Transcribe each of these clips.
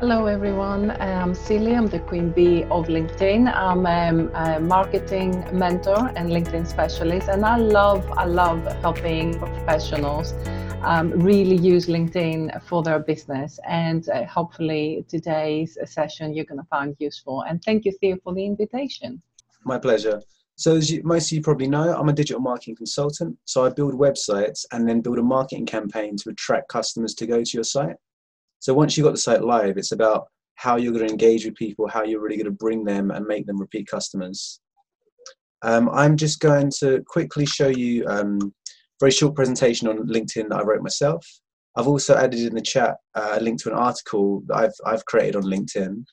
Hello, everyone. I'm Celia. I'm the queen bee of LinkedIn. I'm um, a marketing mentor and LinkedIn specialist, and I love, I love helping professionals um, really use LinkedIn for their business. And uh, hopefully, today's session you're going to find useful. And thank you, Theo, for the invitation. My pleasure. So, as you, most of you probably know, I'm a digital marketing consultant. So, I build websites and then build a marketing campaign to attract customers to go to your site. So once you've got the site live, it's about how you're going to engage with people, how you're really going to bring them and make them repeat customers. Um, I'm just going to quickly show you um, a very short presentation on LinkedIn that I wrote myself. I've also added in the chat uh, a link to an article that I've, I've created on LinkedIn.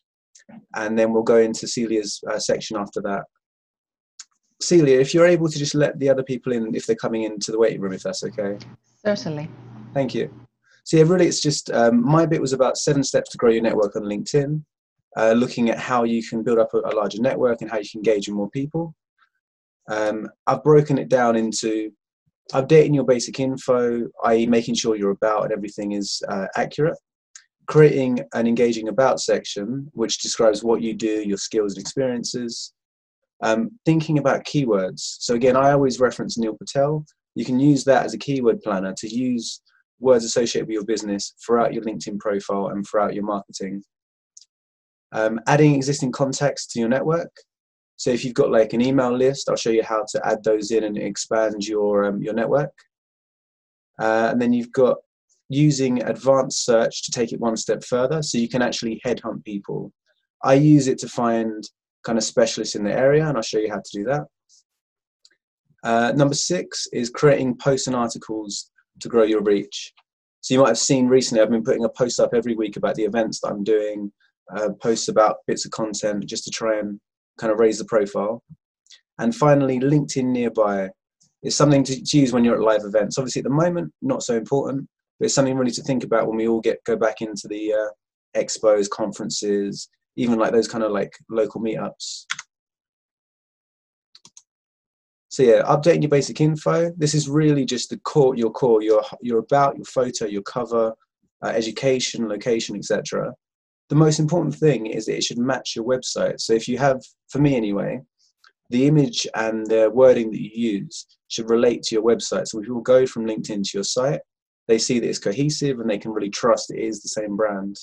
And then we'll go into Celia's uh, section after that. Celia, if you're able to just let the other people in if they're coming into the waiting room, if that's okay. Certainly. Thank you. So yeah, really, it's just um, my bit was about seven steps to grow your network on LinkedIn, uh, looking at how you can build up a, a, larger network and how you can engage with more people. Um, I've broken it down into updating your basic info, i.e., making sure your about and everything is uh, accurate. Creating an engaging about section, which describes what you do, your skills and experiences. Um, thinking about keywords. So again, I always reference Neil Patel. You can use that as a keyword planner to use words associated with your business throughout your LinkedIn profile and throughout your marketing. Um, adding existing contacts to your network. So if you've got like an email list, I'll show you how to add those in and expand your um, your network. Uh, and then you've got using advanced search to take it one step further, so you can actually headhunt people. I use it to find kind of specialists in the area, and I'll show you how to do that. Uh, number six is creating posts and articles to grow your reach. So you might have seen recently, I've been putting a post up every week about the events that I'm doing, uh, posts about bits of content just to try and kind of raise the profile. And finally, LinkedIn nearby is something to, to use when you're at live events. Obviously, at the moment, not so important, but it's something really to think about when we all get go back into the uh, expos, conferences, even like those kind of like local meetups. So yeah, updating your basic info. This is really just the core, your core, your your about, your photo, your cover, uh, education, location, etc. The most important thing is that it should match your website. So if you have, for me anyway, the image and the wording that you use should relate to your website. So if people go from LinkedIn to your site, they see that it's cohesive and they can really trust it is the same brand.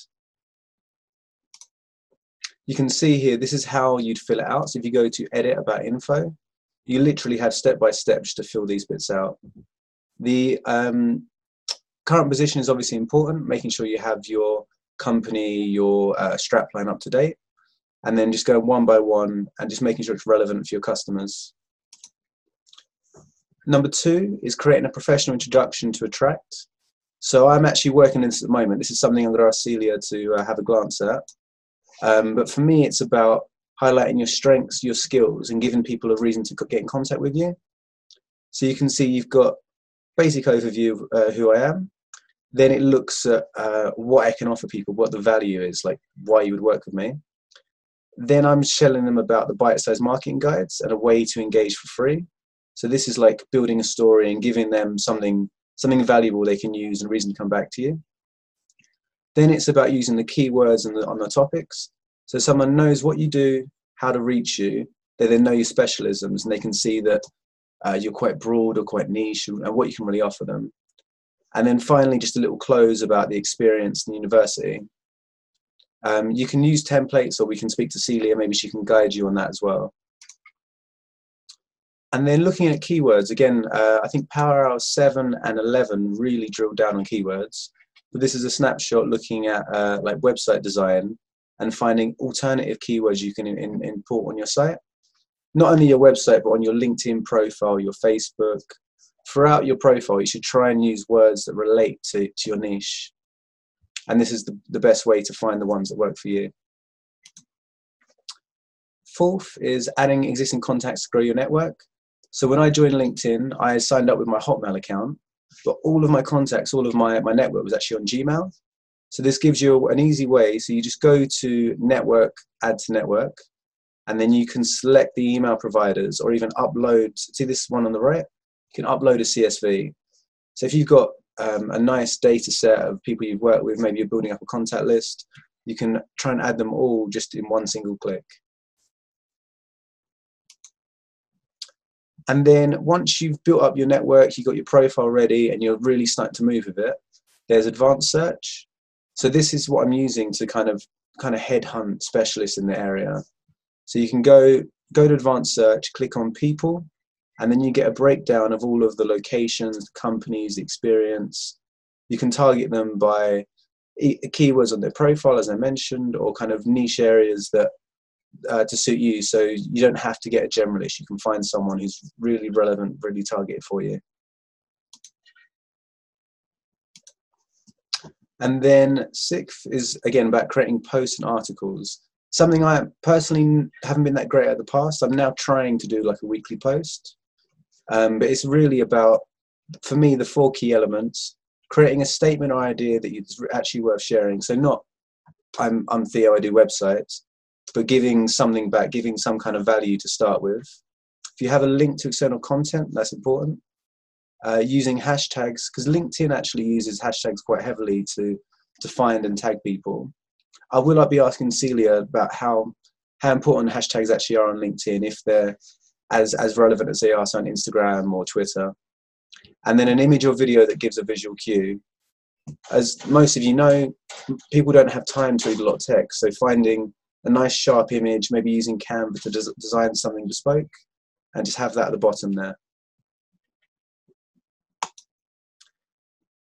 You can see here, this is how you'd fill it out. So if you go to edit about info, you literally have step by step just to fill these bits out. The um, current position is obviously important, making sure you have your company, your uh, strapline up to date, and then just go one by one and just making sure it's relevant for your customers. Number two is creating a professional introduction to attract. So I'm actually working on this at the moment. This is something I'm going to ask Celia to uh, have a glance at. Um, but for me, it's about highlighting your strengths, your skills, and giving people a reason to get in contact with you. So you can see you've got basic overview of uh, who I am. Then it looks at uh, what I can offer people, what the value is, like why you would work with me. Then I'm telling them about the bite-sized marketing guides and a way to engage for free. So this is like building a story and giving them something something valuable they can use and reason to come back to you. Then it's about using the keywords the, on the topics. So someone knows what you do, how to reach you. They then know your specialisms and they can see that uh, you're quite broad or quite niche and, and, what you can really offer them. And then finally, just a little close about the experience in university. Um, you can use templates or we can speak to Celia, maybe she can guide you on that as well. And then looking at keywords, again, uh, I think Power Hour 7 and 11 really drilled down on keywords. But this is a snapshot looking at uh, like website design and finding alternative keywords you can import on your site. Not only your website, but on your LinkedIn profile, your Facebook. Throughout your profile, you should try and use words that relate to, to your niche. And this is the, the best way to find the ones that work for you. Fourth is adding existing contacts to grow your network. So when I joined LinkedIn, I signed up with my Hotmail account, but all of my contacts, all of my, my network was actually on Gmail. So this gives you an easy way. So you just go to network, add to network, and then you can select the email providers or even upload. See this one on the right? You can upload a CSV. So if you've got um, a nice data set of people you've worked with, maybe you're building up a contact list, you can try and add them all just in one single click. And then once you've built up your network, you've got your profile ready, and you're really starting to move with it, there's advanced search. So this is what I'm using to kind of kind of headhunt specialists in the area. So you can go go to advanced search, click on people, and then you get a breakdown of all of the locations, companies, experience. You can target them by keywords on their profile, as I mentioned, or kind of niche areas that uh, to suit you. So you don't have to get a generalist. You can find someone who's really relevant, really targeted for you. And then sixth is again about creating posts and articles. Something I personally haven't been that great at the past. I'm now trying to do like a weekly post. Um, but it's really about, for me, the four key elements creating a statement or idea that is actually worth sharing. So, not I'm, I'm Theo, I do websites, but giving something back, giving some kind of value to start with. If you have a link to external content, that's important. Uh, using hashtags, because LinkedIn actually uses hashtags quite heavily to, to find and tag people. I will I be asking Celia about how how important hashtags actually are on LinkedIn if they're as as relevant as they are on Instagram or Twitter. And then an image or video that gives a visual cue. As most of you know, people don't have time to read a lot of text, so finding a nice sharp image, maybe using Canva to des- design something bespoke, and just have that at the bottom there.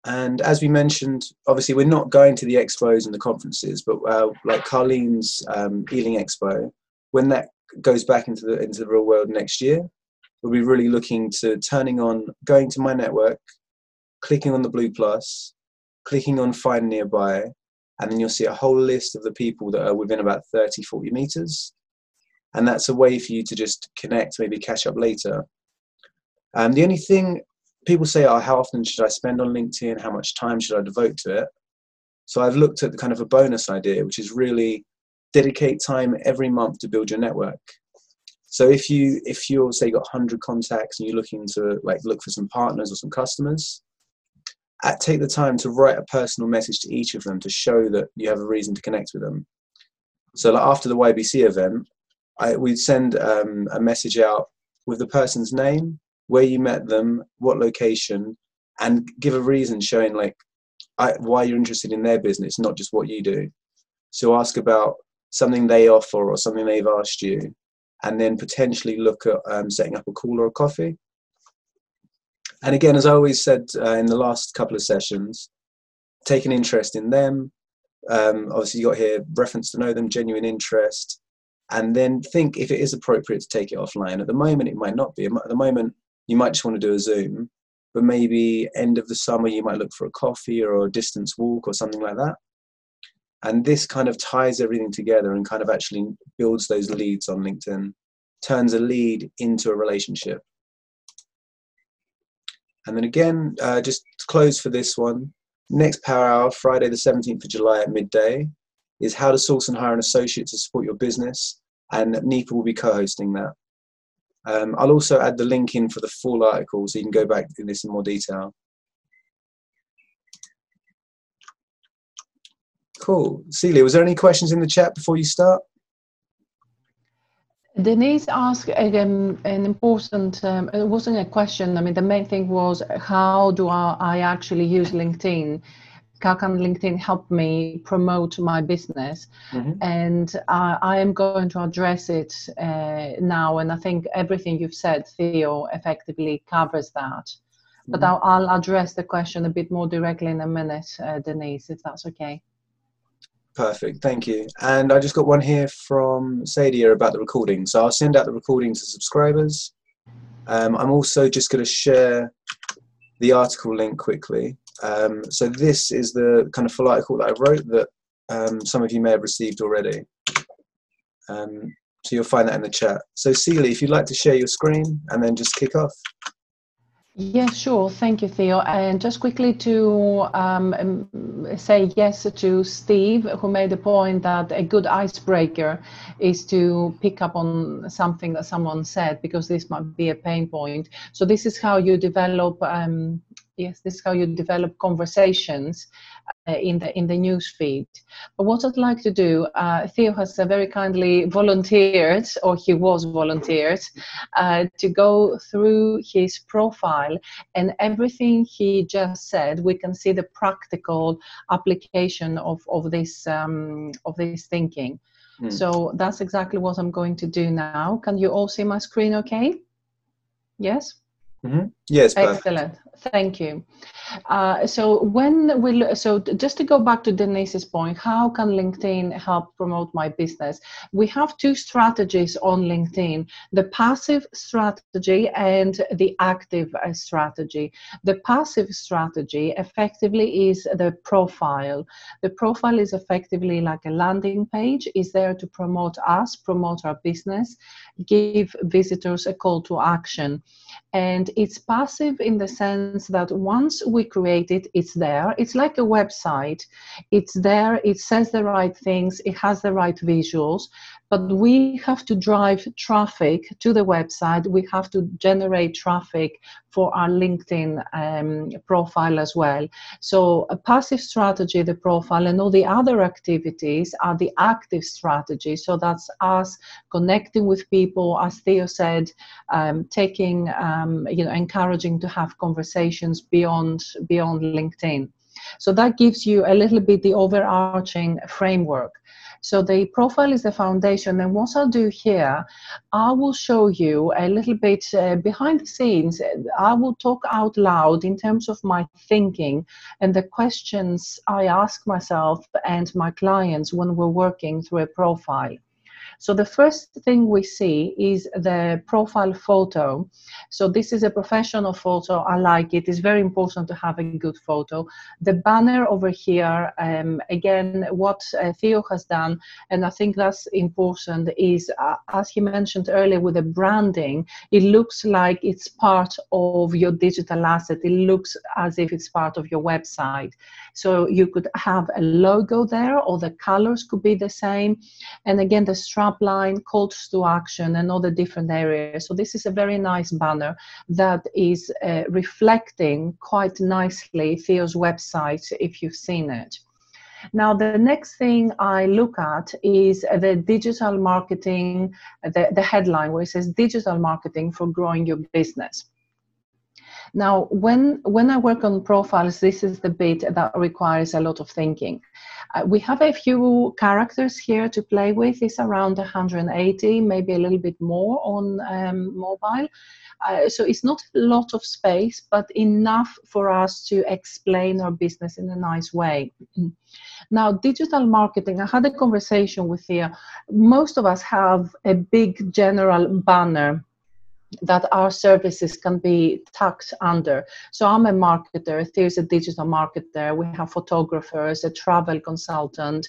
And as we mentioned, obviously we're not going to the expos and the conferences, but uh, like Carlene's um, Ealing Expo, when that goes back into the into the real world next year, we'll be really looking to turning on, going to my network, clicking on the blue plus, clicking on find nearby, and then you'll see a whole list of the people that are within about 30, 40 meters. And that's a way for you to just connect, maybe catch up later. Um, the only thing people say, oh, how often should I spend on LinkedIn? How much time should I devote to it? So I've looked at the kind of a bonus idea, which is really dedicate time every month to build your network. So if you if you're say got 100 contacts and you're looking to like look for some partners or some customers, at, take the time to write a personal message to each of them to show that you have a reason to connect with them. So like after the YBC event, I, we'd send um, a message out with the person's name, where you met them, what location, and give a reason showing like I, why you're interested in their business, not just what you do. So ask about something they offer or something they've asked you, and then potentially look at um, setting up a call or a coffee and again, as I always said uh, in the last couple of sessions, take an interest in them. Um, obviously, you got here reference to know them, genuine interest, and then think if it is appropriate to take it offline. At the moment, it might not be. At the moment, you might just want to do a Zoom, but maybe end of the summer, you might look for a coffee or a distance walk or something like that. And this kind of ties everything together and kind of actually builds those leads on LinkedIn, turns a lead into a relationship. And then again, uh, just close for this one, next Power Hour, Friday the 17th of July at midday, is how to source and hire an associate to support your business. And Nipa will be co hosting that. Um, I'll also add the link in for the full article so you can go back to this in more detail. Cool. Celia, was there any questions in the chat before you start? Denise asked again an important, um, it wasn't a question. I mean, the main thing was how do I, actually use LinkedIn? How can LinkedIn help me promote my business? Mm-hmm. And uh, I am going to address it uh, now. And I think everything you've said, Theo, effectively covers that. Mm-hmm. But I'll, I'll, address the question a bit more directly in a minute, uh, Denise, if that's okay. Perfect, thank you. And I just got one here from Sadia about the recording. So I'll send out the recording to subscribers. Um, I'm also just going to share the article link quickly. Um, so this is the kind of full article that I wrote that um, some of you may have received already. Um, so you'll find that in the chat. So Celia, if you'd like to share your screen and then just kick off. Yeah, sure. Thank you, Theo. And just quickly to um, um, say yes to Steve, who made the point that a good icebreaker is to pick up on something that someone said, because this might be a pain point. So this is how you develop um, Yes, this is how you develop conversations uh, in the in the news feed. But what I'd like to do, uh, Theo has uh, very kindly volunteered, or he was volunteered, uh, to go through his profile and everything he just said. We can see the practical application of of this um, of this thinking. Hmm. So that's exactly what I'm going to do now. Can you all see my screen? Okay. Yes. Mm-hmm. Yes, excellent. Thank you. Uh, so when we look, so just to go back to Denise's point, how can LinkedIn help promote my business? We have two strategies on LinkedIn: the passive strategy and the active uh, strategy. The passive strategy effectively is the profile. The profile is effectively like a landing page. is there to promote us, promote our business, give visitors a call to action, and it's passive in the sense that once we create it, it's there. It's like a website. It's there, it says the right things, it has the right visuals, but we have to drive traffic to the website. We have to generate traffic for our LinkedIn um, profile as well. So, a passive strategy, the profile, and all the other activities are the active strategy. So, that's us connecting with people, as Theo said, um, taking, um, you know, encouraging to have conversations beyond beyond LinkedIn. So that gives you a little bit the overarching framework. So the profile is the foundation. And what I'll do here, I will show you a little bit uh, behind the scenes. I will talk out loud in terms of my thinking and the questions I ask myself and my clients when we're working through a profile. So the first thing we see is the profile photo. So this is a professional photo. I like it. It's very important to have a good photo. The banner over here, um, again, what uh, Theo has done, and I think that's important, is uh, as he mentioned earlier with the branding, it looks like it's part of your digital asset. It looks as if it's part of your website. So you could have a logo there, or the colors could be the same. And again, the strap line, calls to action, and all the different areas. So this is a very nice banner that is uh, reflecting quite nicely Theo's website if you've seen it. Now, the next thing I look at is the digital marketing, the, the headline where it says digital marketing for growing your business. Now, when, when I work on profiles, this is the bit that requires a lot of thinking. Uh, we have a few characters here to play with. It's around 180, maybe a little bit more on um, mobile. Uh, so it's not a lot of space, but enough for us to explain our business in a nice way. Now, digital marketing, I had a conversation with here. Most of us have a big general banner that our services can be tucked under. So I'm a marketer, there's a digital marketer, we have photographers, a travel consultant,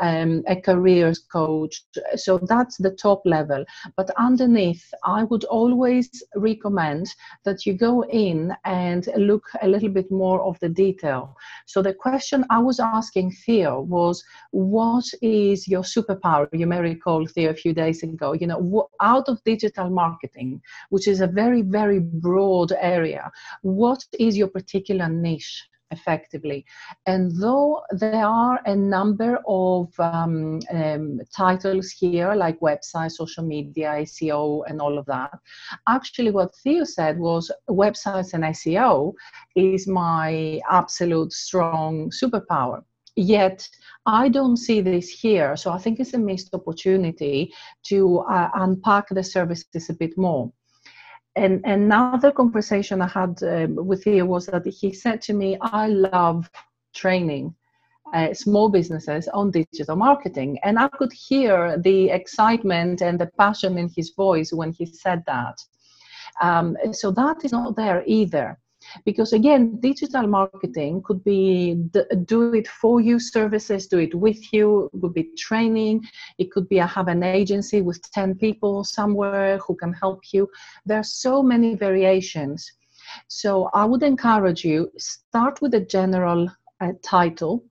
um, a careers coach. So that's the top level. But underneath, I would always recommend that you go in and look a little bit more of the detail. So the question I was asking Theo was, what is your superpower? You may recall Theo a few days ago, you know, out of digital marketing, which is a very, very broad area. What is your particular niche? effectively. And though there are a number of um, um, titles here, like website, social media, SEO, and all of that, actually, what Theo said was websites and SEO is my absolute strong superpower. Yet, I don't see this here. So I think it's a missed opportunity to uh, unpack the services a bit more and another conversation I had um, with Theo was that he said to me, I love training uh, small businesses on digital marketing. And I could hear the excitement and the passion in his voice when he said that. Um, so that is not there either because again digital marketing could be do it for you services do it with you it could be training. It could be i have an agency with 10 people somewhere who can help you. There are so many variations. So i would encourage you start with a general uh, title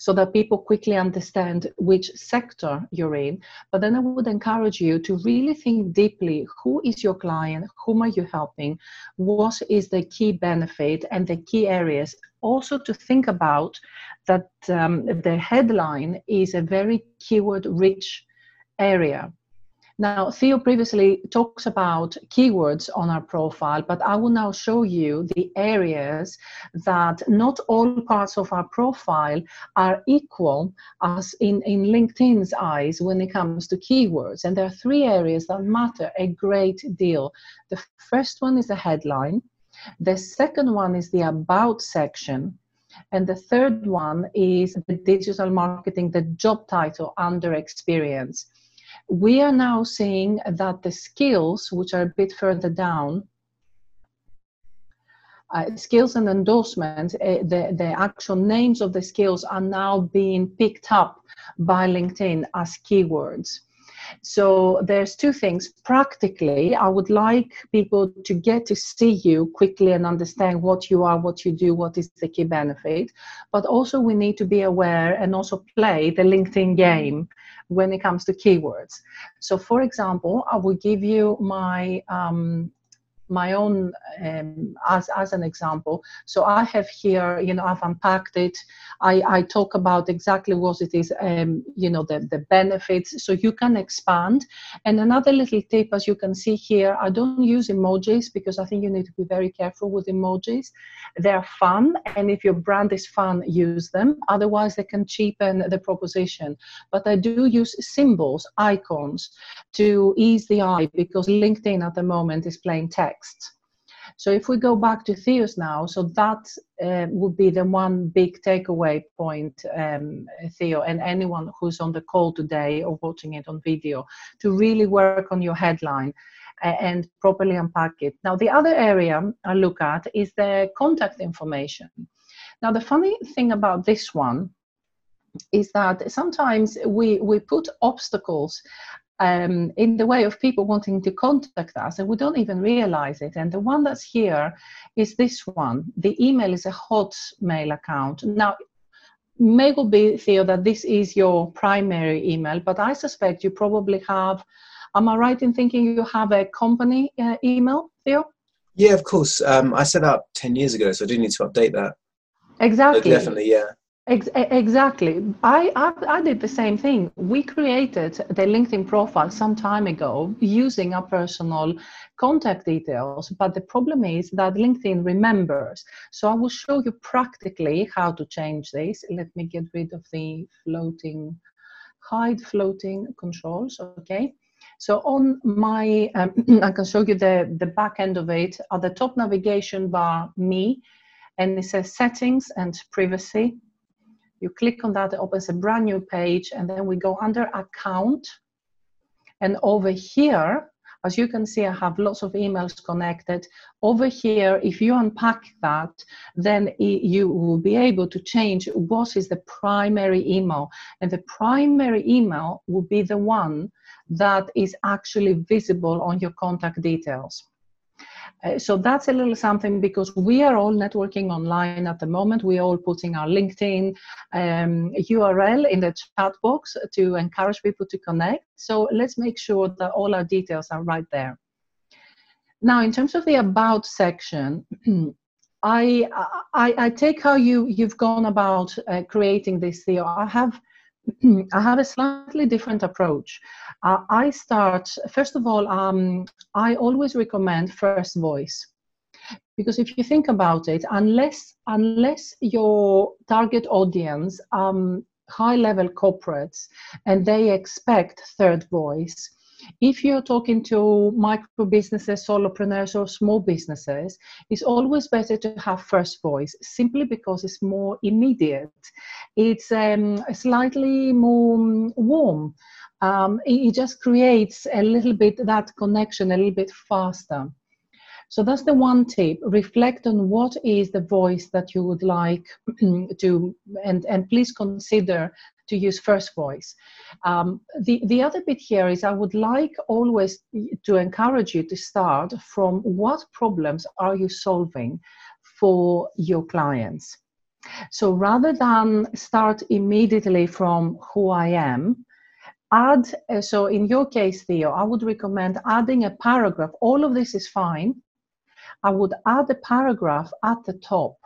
so that people quickly understand which sector you're in. But then I would encourage you to really think deeply who is your client, whom are you helping, what is the key benefit and the key areas. Also, to think about that um, the headline is a very keyword rich area now, Theo previously talks about keywords on our profile, but I will now show you the areas that not all parts of our profile are equal as in, in LinkedIn's eyes when it comes to keywords. And there are three areas that matter a great deal. The first one is the headline. The second one is the about section. And the third one is the digital marketing, the job title under experience we are now seeing that the skills, which are a bit further down, uh, skills and endorsements, uh, the, the actual names of the skills are now being picked up by LinkedIn as keywords. So there's two things. Practically, I would like people to get to see you quickly and understand what you are, what you do, what is the key benefit. But also we need to be aware and also play the LinkedIn game when it comes to keywords. So for example, I will give you my um, my own um, as, as an example. So I have here, you know, I've unpacked it. I, I talk about exactly what it is, um, you know, the, the benefits. So you can expand. And another little tip, as you can see here, I don't use emojis because I think you need to be very careful with emojis. They're fun. And if your brand is fun, use them. Otherwise, they can cheapen the proposition. But I do use symbols, icons to ease the eye because LinkedIn at the moment is playing text So if we go back to Theos now, so that uh, would be the one big takeaway point, um, Theo, and anyone who's on the call today or watching it on video, to really work on your headline and properly unpack it. Now, the other area I look at is the contact information. Now, the funny thing about this one is that sometimes we, we put obstacles um, in the way of people wanting to contact us, and we don't even realize it. And the one that's here is this one. The email is a Hotmail account. Now, may well be, Theo, that this is your primary email, but I suspect you probably have. Am I right in thinking you have a company uh, email, Theo? Yeah, of course. Um, I set up 10 years ago, so I do need to update that. Exactly. But definitely, yeah. Ex- exactly. I, I, I did the same thing. We created the LinkedIn profile some time ago using our personal contact details, but the problem is that LinkedIn remembers. So I will show you practically how to change this. Let me get rid of the floating, hide floating controls. Okay. So on my, um, I can show you the, the back end of it. At the top navigation bar, me, and it says settings and privacy you click on that, it opens a brand new page, and then we go under account. And over here, as you can see, I have lots of emails connected. Over here, if you unpack that, then you will be able to change what is the primary email. And the primary email will be the one that is actually visible on your contact details. Uh, so that's a little something because we are all networking online at the moment. We're all putting our LinkedIn um, URL in the chat box to encourage people to connect. So let's make sure that all our details are right there. Now, in terms of the about section, I, I, I take how you you've gone about uh, creating this. Theo. I have I have a slightly different approach. Uh, I start, first of all, um, I always recommend first voice. Because if you think about it, unless unless your target audience um, high level corporates and they expect third voice, if you're talking to micro businesses, solopreneurs, or small businesses, it's always better to have first voice simply because it's more immediate. It's um, slightly more warm. Um, it, it just creates a little bit that connection a little bit faster. So that's the one tip. Reflect on what is the voice that you would like to, and, and please consider to use first voice. Um, the, the other bit here is I would like always to encourage you to start from what problems are you solving for your clients. So rather than start immediately from who I am, add, uh, so in your case, Theo, I would recommend adding a paragraph. All of this is fine. I would add a paragraph at the top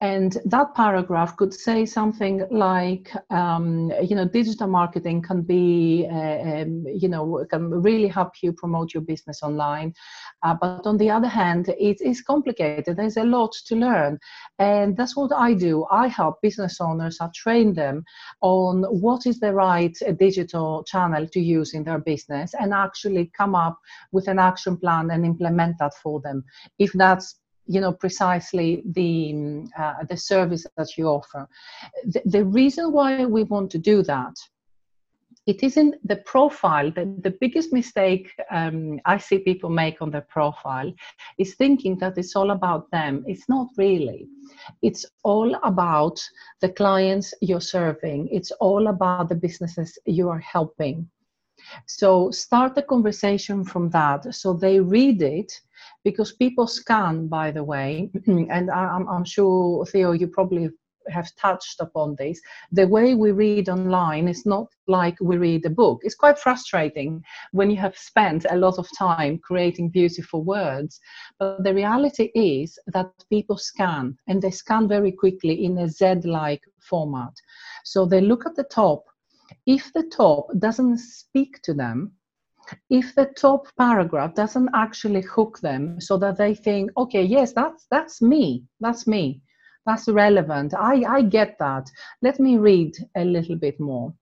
and that paragraph could say something like, um, you know, digital marketing can be, uh, um, you know, can really help you promote your business online. Uh, but on the other hand, it is complicated. There's a lot to learn. And that's what I do. I help business owners, I train them on what is the right digital channel to use in their business and actually come up with an action plan and implement that for them. If that's you know precisely the mm, uh, the service that you offer. The, the, reason why we want to do that it isn't the profile. The, the biggest mistake um, i see people make on their profile is thinking that it's all about them. It's not really. It's all about the clients you're serving. It's all about the businesses you are helping. So start the conversation from that. So they read it because people scan, by the way, and I'm, I'm sure, Theo, you probably have touched upon this. The way we read online is not like we read a book. It's quite frustrating when you have spent a lot of time creating beautiful words. But the reality is that people scan and they scan very quickly in a Z like format. So they look at the top. If the top doesn't speak to them, if the top paragraph doesn't actually hook them so that they think okay yes that's that's me that's me that's relevant i i get that let me read a little bit more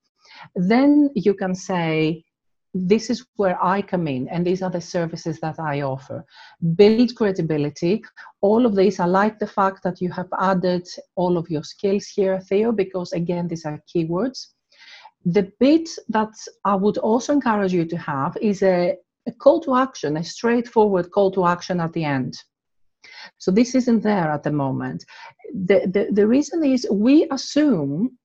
then you can say this is where I come in, and these are the services that I offer. Build credibility. All of these, I like the fact that you have added all of your skills here, Theo, because again, these are keywords. The bit that I would also encourage you to have is a, a call to action, a straightforward call to action at the end. So this isn't there at the moment. The, the, the reason is we assume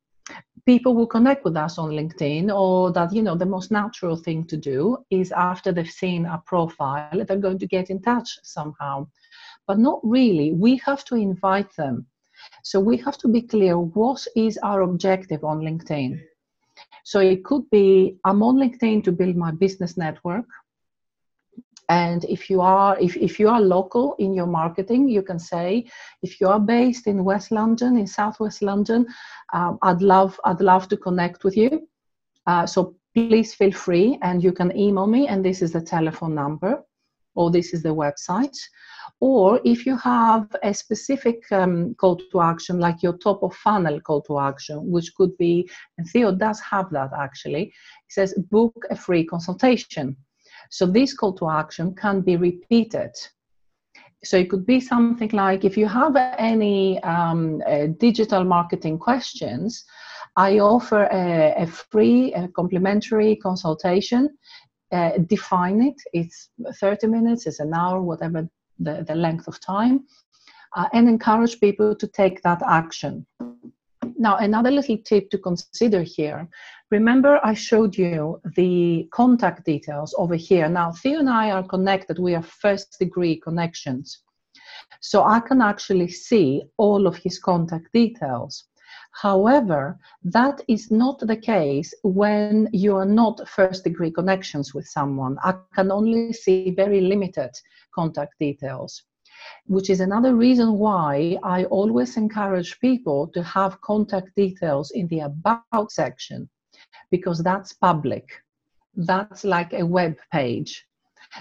people will connect with us on LinkedIn or that, you know, the most natural thing to do is after they've seen our profile, they're going to get in touch somehow. But not really. We have to invite them. So we have to be clear what is our objective on LinkedIn. So it could be I'm on LinkedIn to build my business network. And if you are if, if you are local in your marketing, you can say if you are based in West London, in Southwest London, um, I'd love I'd love to connect with you. Uh, so please feel free, and you can email me, and this is the telephone number, or this is the website. Or if you have a specific um, call to action, like your top of funnel call to action, which could be, and Theo does have that actually, it says book a free consultation. So this call to action can be repeated. So it could be something like if you have any um, uh, digital marketing questions, I offer a, a free, a complimentary consultation. Uh, define it. It's 30 minutes, it's an hour, whatever the, the length of time, uh, and encourage people to take that action. Now, another little tip to consider here. Remember, I showed you the contact details over here. Now, Theo and I are connected. We are first degree connections. So I can actually see all of his contact details. However, that is not the case when you are not first degree connections with someone. I can only see very limited contact details, which is another reason why I always encourage people to have contact details in the About section because that's public. That's like a web page.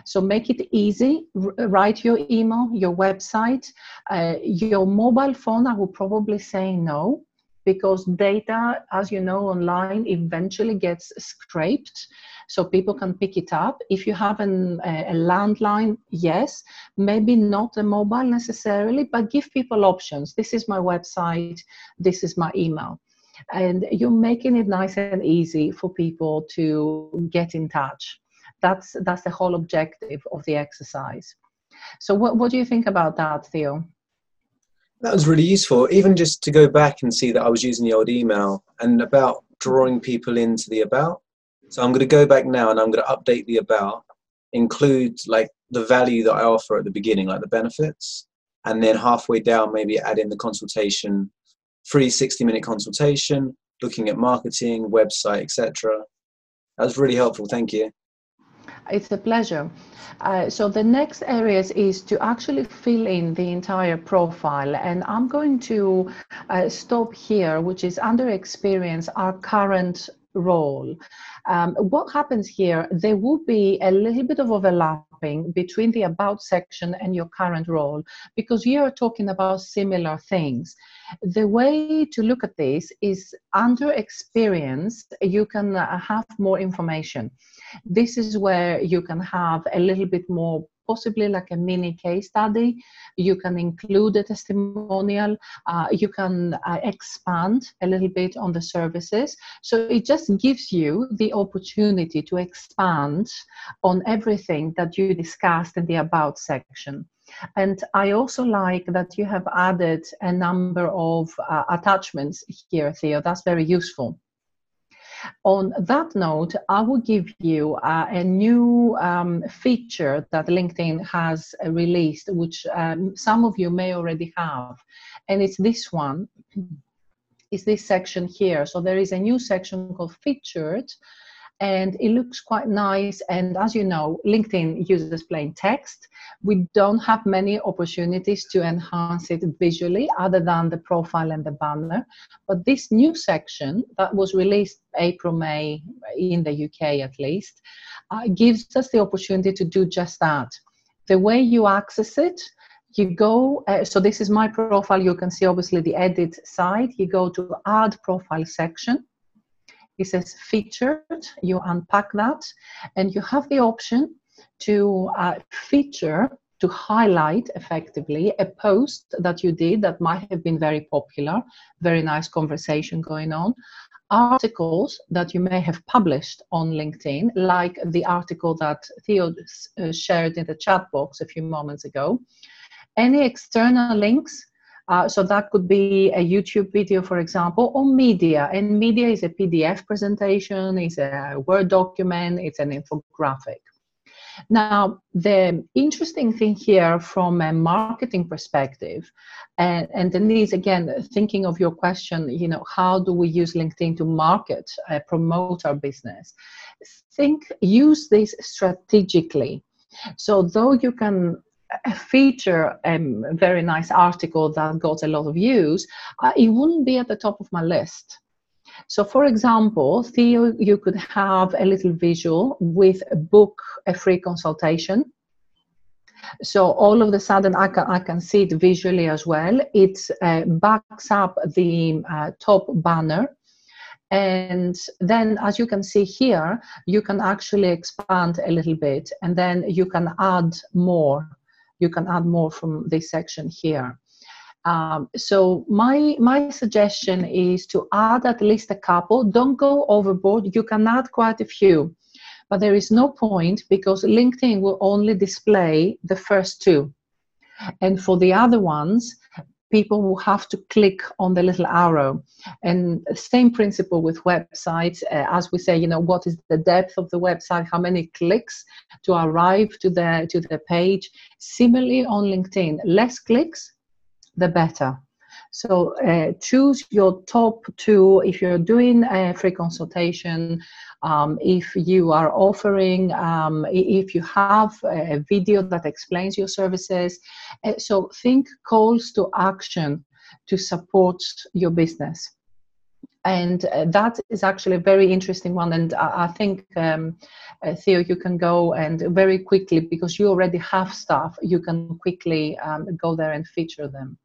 So make it easy. R- write your email, your website, uh, your mobile phone. I will probably say no because data, as you know, online eventually gets scraped so people can pick it up. If you have an, a, landline, yes, maybe not a mobile necessarily, but give people options. This is my website, this is my email. And you're making it nice and easy for people to get in touch. That's, that's the whole objective of the exercise. So, what, what do you think about that, Theo? That was really useful. Even just to go back and see that I was using the old email and about drawing people into the about. So I'm going to go back now and I'm going to update the about, include like the value that I offer at the beginning, like the benefits, and then halfway down maybe add in the consultation free 60 minute consultation looking at marketing website etc that was really helpful thank you it's a pleasure. Uh, so the next areas is to actually fill in the entire profile and I'm going to uh, stop here which is under experience our current role. Um, what happens here, there will be a little bit of overlapping between the about section and your current role because you are talking about similar things. The way to look at this is under experience, you can uh, have more information. This is where you can have a little bit more possibly like a mini case study. You can include a testimonial. Uh, you can uh, expand a little bit on the services. So it just gives you the opportunity to expand on everything that you discussed in the About section. And I also like that you have added a number of uh, attachments here, Theo. That's very useful. On that note, I will give you uh, a new um, feature that LinkedIn has released, which um, some of you may already have, and it's this one. Is this section here? So there is a new section called Featured, and it looks quite nice. And as you know, LinkedIn uses plain text. We don't have many opportunities to enhance it visually other than the profile and the banner. But this new section that was released April, May in the UK at least, uh, gives us the opportunity to do just that. The way you access it, you go, uh, so this is my profile, you can see obviously the edit side, you go to add profile section, it says featured, you unpack that, and you have the option to uh, feature, to highlight effectively a post that you did that might have been very popular, very nice conversation going on, articles that you may have published on LinkedIn, like the article that Theo uh, shared in the chat box a few moments ago, any external links uh, so that could be a YouTube video, for example, or media. And media is a PDF presentation, it's a Word document, it's an infographic. Now, the interesting thing here from a marketing perspective, and, and Denise, again, thinking of your question, you know, how do we use LinkedIn to market, uh, promote our business? Think, use this strategically. So, though you can feature a um, very nice article that got a lot of views, uh, it wouldn't be at the top of my list. So, for example, Theo, you could have a little visual with a book a free consultation. So all of a sudden, I can, I can see it visually as well. It uh, backs up the uh, top banner. And then, as you can see here, you can actually expand a little bit and then you can add more you can add more from this section here. Um, so my my suggestion is to add at least a couple. Don't go overboard. You can add quite a few, but there is no point because LinkedIn will only display the first two, and for the other ones, people will have to click on the little arrow. And same principle with websites. Uh, as we say, you know, what is the depth of the website? How many clicks to arrive to the to the page? Similarly on LinkedIn, less clicks, the better. So uh, choose your top two. If you're doing a free consultation, um, if you are offering, um, if you have a video that explains your services. Uh, so think calls to action to support your business. And uh, that is actually a very interesting one. And I, think, um, uh, Theo, you can go and very quickly, because you already have stuff, you can quickly um, go there and feature them.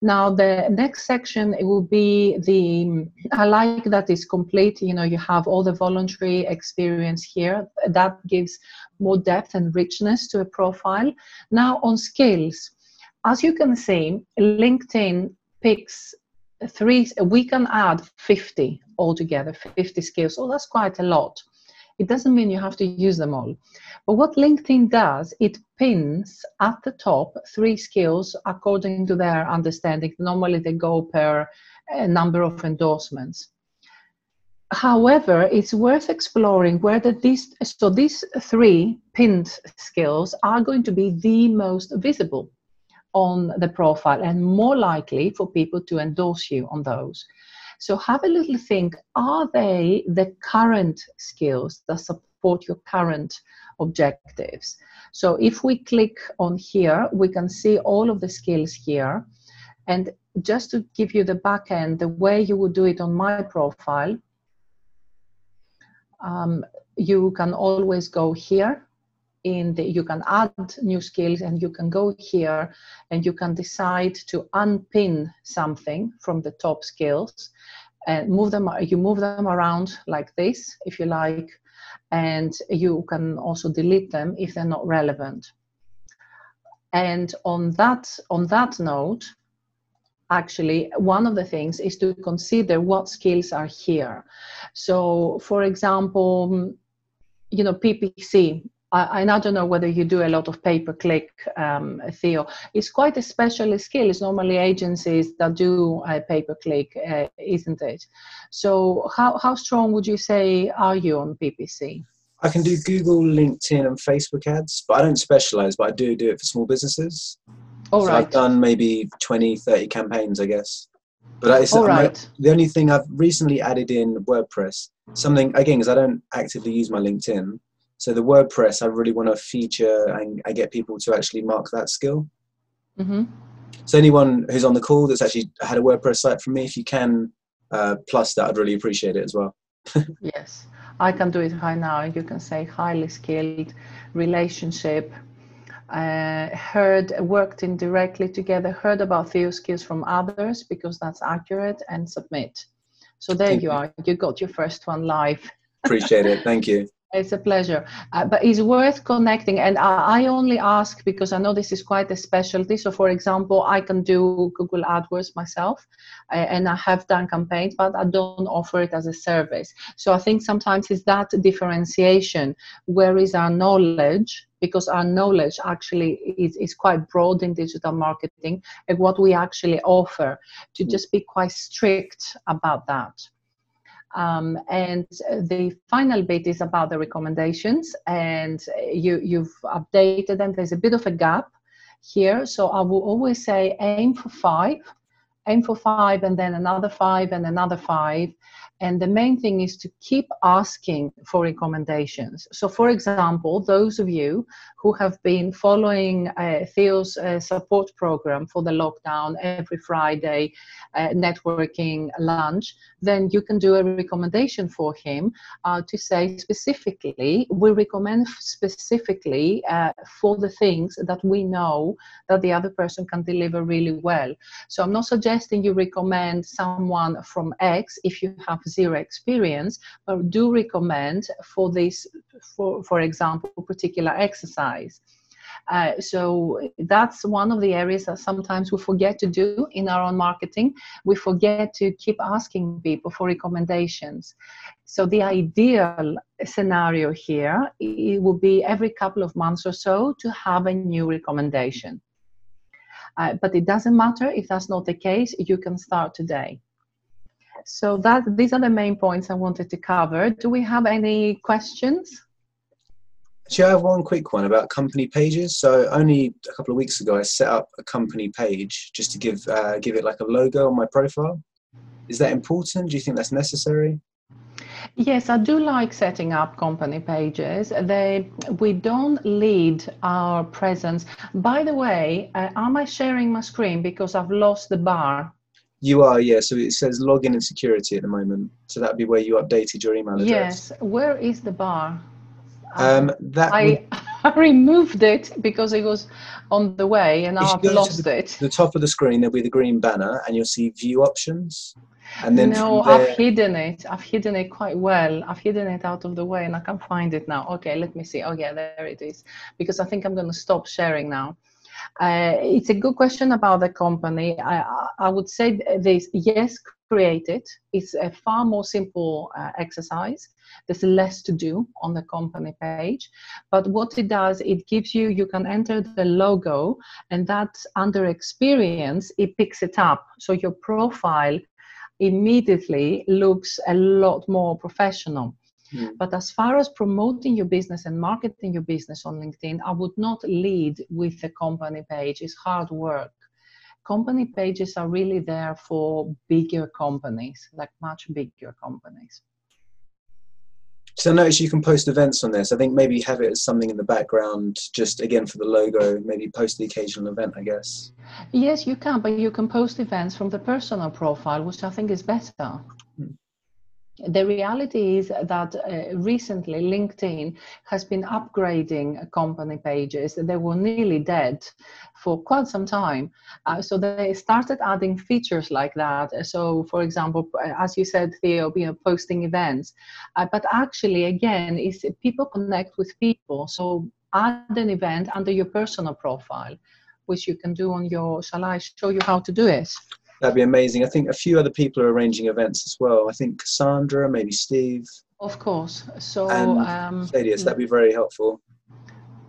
Now the next section it will be the I like that is complete. You know, you have all the voluntary experience here. That gives more depth and richness to a profile. Now on skills, as you can see, LinkedIn picks three. We can add 50 altogether, 50 skills. Oh, that's quite a lot. It doesn't mean you have to use them all. But what LinkedIn does, it pins at the top three skills according to their understanding. Normally they go per uh, number of endorsements. However, it's worth exploring whether these so these three pinned skills are going to be the most visible on the profile and more likely for people to endorse you on those. So have a little think are they the current skills that support your current objectives? So if we click on here, we can see all of the skills here. And just to give you the back end, the way you would do it on my profile, um, you can always go here in the you can add new skills and you can go here and you can decide to unpin something from the top skills and move them you move them around like this if you like and you can also delete them if they're not relevant. And on that on that note actually one of the things is to consider what skills are here. So for example you know ppc I, I don't know whether you do a lot of pay per click, um, Theo. It's quite a specialist skill. It's normally agencies that do uh, pay per click, uh, isn't it? So, how, how strong would you say are you on PPC? I can do Google, LinkedIn, and Facebook ads, but I don't specialize, but I do do it for small businesses. All so right. I've done maybe 20, 30 campaigns, I guess. But All right. the only thing I've recently added in WordPress, something, again, because I don't actively use my LinkedIn, so the WordPress, I really want to feature and I get people to actually mark that skill. Mm-hmm. So anyone who's on the call that's actually had a WordPress site from me, if you can uh, plus that, I'd really appreciate it as well. yes, I can do it right now. You can say highly skilled, relationship, uh, heard, worked in directly together, heard about Theo skills from others because that's accurate, and submit. So there Thank you you. are. You got your first one live. Appreciate it. Thank you. It's a pleasure. Uh, but it's worth connecting. And I, I only ask because I know this is quite a specialty. So, for example, I can do Google AdWords myself uh, and I have done campaigns, but I don't offer it as a service. So, I think sometimes it's that differentiation. Where is our knowledge? Because our knowledge actually is, is quite broad in digital marketing and what we actually offer to just be quite strict about that. Um, and the final bit is about the recommendations and you, you've updated them. There's a bit of a gap here. So I will always say aim for five, aim for five and then another five and another five. And the main thing is to keep asking for recommendations. So, for example, those of you who have been following uh, Theo's uh, support program for the lockdown every Friday, uh, networking lunch, then you can do a recommendation for him uh, to say specifically, we recommend specifically uh, for the things that we know that the other person can deliver really well. So, I'm not suggesting you recommend someone from X if you have zero experience, but do recommend for this, for, for example, particular exercise. Uh, so that's one of the areas that sometimes we forget to do in our own marketing. We forget to keep asking people for recommendations. So the ideal scenario here it would be every couple of months or so to have a new recommendation. Uh, but it doesn't matter if that's not the case. You can start today. So that these are the main points I wanted to cover. Do we have any questions? Actually, I have one quick one about company pages. So only a couple of weeks ago, I set up a company page just to give uh, give it like a logo on my profile. Is that important? Do you think that's necessary? Yes, I do like setting up company pages. They we don't lead our presence. By the way, uh, am I sharing my screen because I've lost the bar? You are, yeah. So it says login and security at the moment. So that'd be where you updated your email address. Yes. Where is the bar? Um, that I, I removed it because it was on the way and If now you I've lost it. the top of the screen there'll be the green banner, and you'll see view options. And then no, there, I've hidden it. I've hidden it quite well. I've hidden it out of the way and I can't find it now. Okay, let me see. Oh, yeah, there it is. Because I think I'm going to stop sharing now. Uh, it's a good question about the company. I, I- would say this yes, create it. It's a far more simple uh, exercise. There's less to do on the company page. But what it does, it gives you, you can enter the logo, and that under experience, it picks it up. So your profile immediately looks a lot more professional. Mm. But as far as promoting your business and marketing your business on LinkedIn, I would not lead with the company page. It's hard work. Company pages are really there for bigger companies, like much bigger companies. So I notice you can post events on this. I think maybe have it as something in the background, just again for the logo, maybe post the occasional event, I guess. Yes, you can, but you can post events from the personal profile, which I think is better the reality is that uh, recently LinkedIn has been upgrading company pages. They were nearly dead for quite some time. Uh, so they started adding features like that. So, for example, as you said, Theo, you know, posting events. Uh, but actually, again, is people connect with people. So add an event under your personal profile, which you can do on your. Shall I show you how to do it? That'd be amazing. I think a few other people are arranging events as well. I think Cassandra, maybe Steve. Of course. So, and um, that'd be very helpful.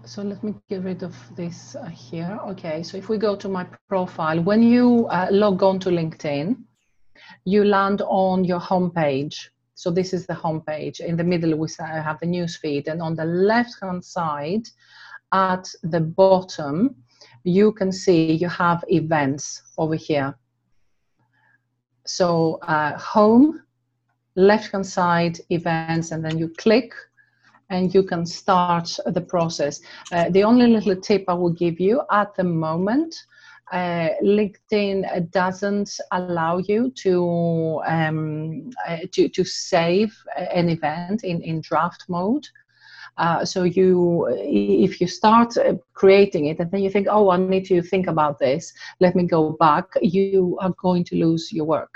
So let me get rid of this uh, here. Okay, so if we go to my profile, when you uh, log on to LinkedIn, you land on your homepage. So this is the homepage. In the middle, we have the news feed, and on the left-hand side, at the bottom, you can see you have events over here. So uh, home, left hand side, events, and then you click and you can start the process. Uh, the only little tip I will give you at the moment, uh, LinkedIn doesn't allow you to, um, uh, to, to save an event in, in draft mode. Uh, so you, if you start uh, creating it and then you think, oh, I need to think about this, let me go back, you are going to lose your work.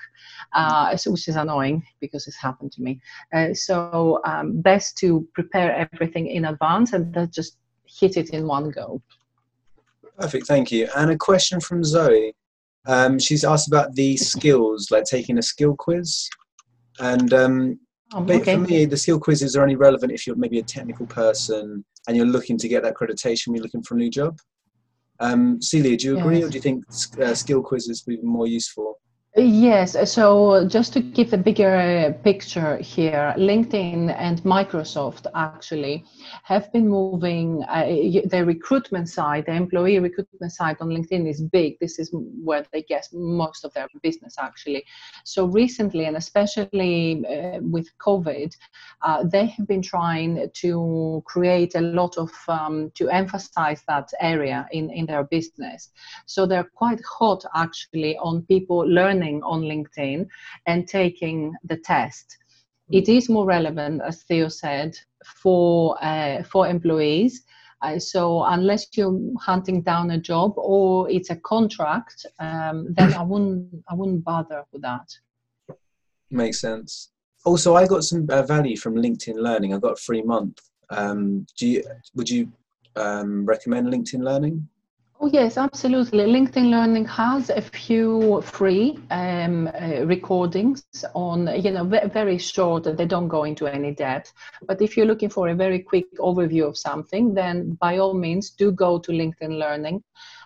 Uh, so, which is annoying because it's happened to me. Uh, so um, best to prepare everything in advance and then just hit it in one go. Perfect, thank you. And a question from Zoe. Um, she's asked about the skills, like taking a skill quiz. And um, Oh, okay. For me, the skill quizzes are only relevant if you're maybe a technical person and you're looking to get that accreditation you're looking for a new job. Um, Celia, do you agree, or do you think uh, skill quizzes would be more useful? Yes, so just to give a bigger picture here, LinkedIn and Microsoft actually have been moving uh, the recruitment side, the employee recruitment side on LinkedIn is big. This is where they get most of their business actually. So recently, and especially uh, with COVID, uh, they have been trying to create a lot of, um, to emphasize that area in, in their business. So they're quite hot actually on people learning learning on LinkedIn and taking the test. It is more relevant, as Theo said, for uh, for employees. Uh, so unless you're hunting down a job or it's a contract, um, then I wouldn't I wouldn't bother with that. Makes sense. Also, I got some uh, value from LinkedIn Learning. I got a free month. Um, do you would you um, recommend LinkedIn Learning? Oh, yes, absolutely. LinkedIn Learning has a few free um, uh, recordings on, you know, very short, they don't go into any depth. But if you're looking for a very quick overview of something, then by all means, do go to LinkedIn Learning.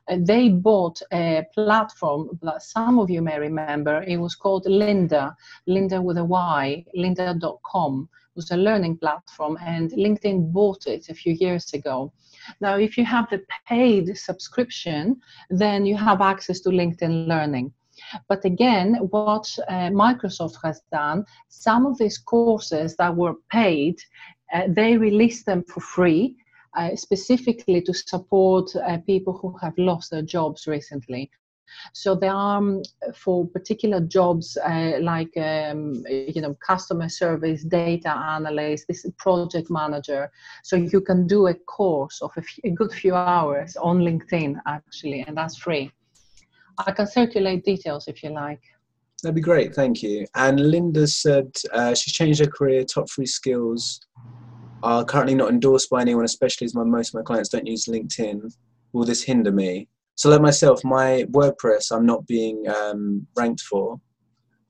Uh, they bought a platform that some of you may remember. It was called Lynda, Lynda with a Y, lynda.com. It was a learning platform, and LinkedIn bought it a few years ago. Now, if you have the paid subscription, then you have access to LinkedIn Learning. But again, what uh, Microsoft has done, some of these courses that were paid, uh, they release them for free, uh, specifically to support uh, people who have lost their jobs recently. So there are um, for particular jobs uh, like um, you know customer service, data analyst, this project manager. So you can do a course of a, few, a good few hours on LinkedIn actually, and that's free. I can circulate details if you like. That'd be great, thank you. And Linda said uh, she's changed her career. Top three skills are currently not endorsed by anyone, especially as my, most of my clients don't use LinkedIn. Will this hinder me? So, like myself, my WordPress, I'm not being um, ranked for.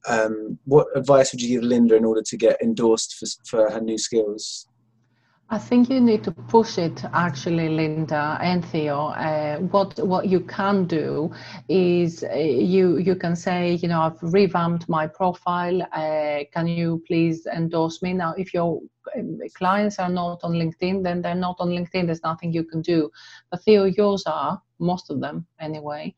Um, what advice would you give Linda in order to get endorsed for, for her new skills? I think you need to push it actually, Linda and Theo. Uh, what what you can do is uh, you you can say, you know, I've revamped my profile. Uh, can you please endorse me now? If you're um, clients are not on LinkedIn, then they're not on LinkedIn. There's nothing you can do. But Theo, yours are most of them anyway.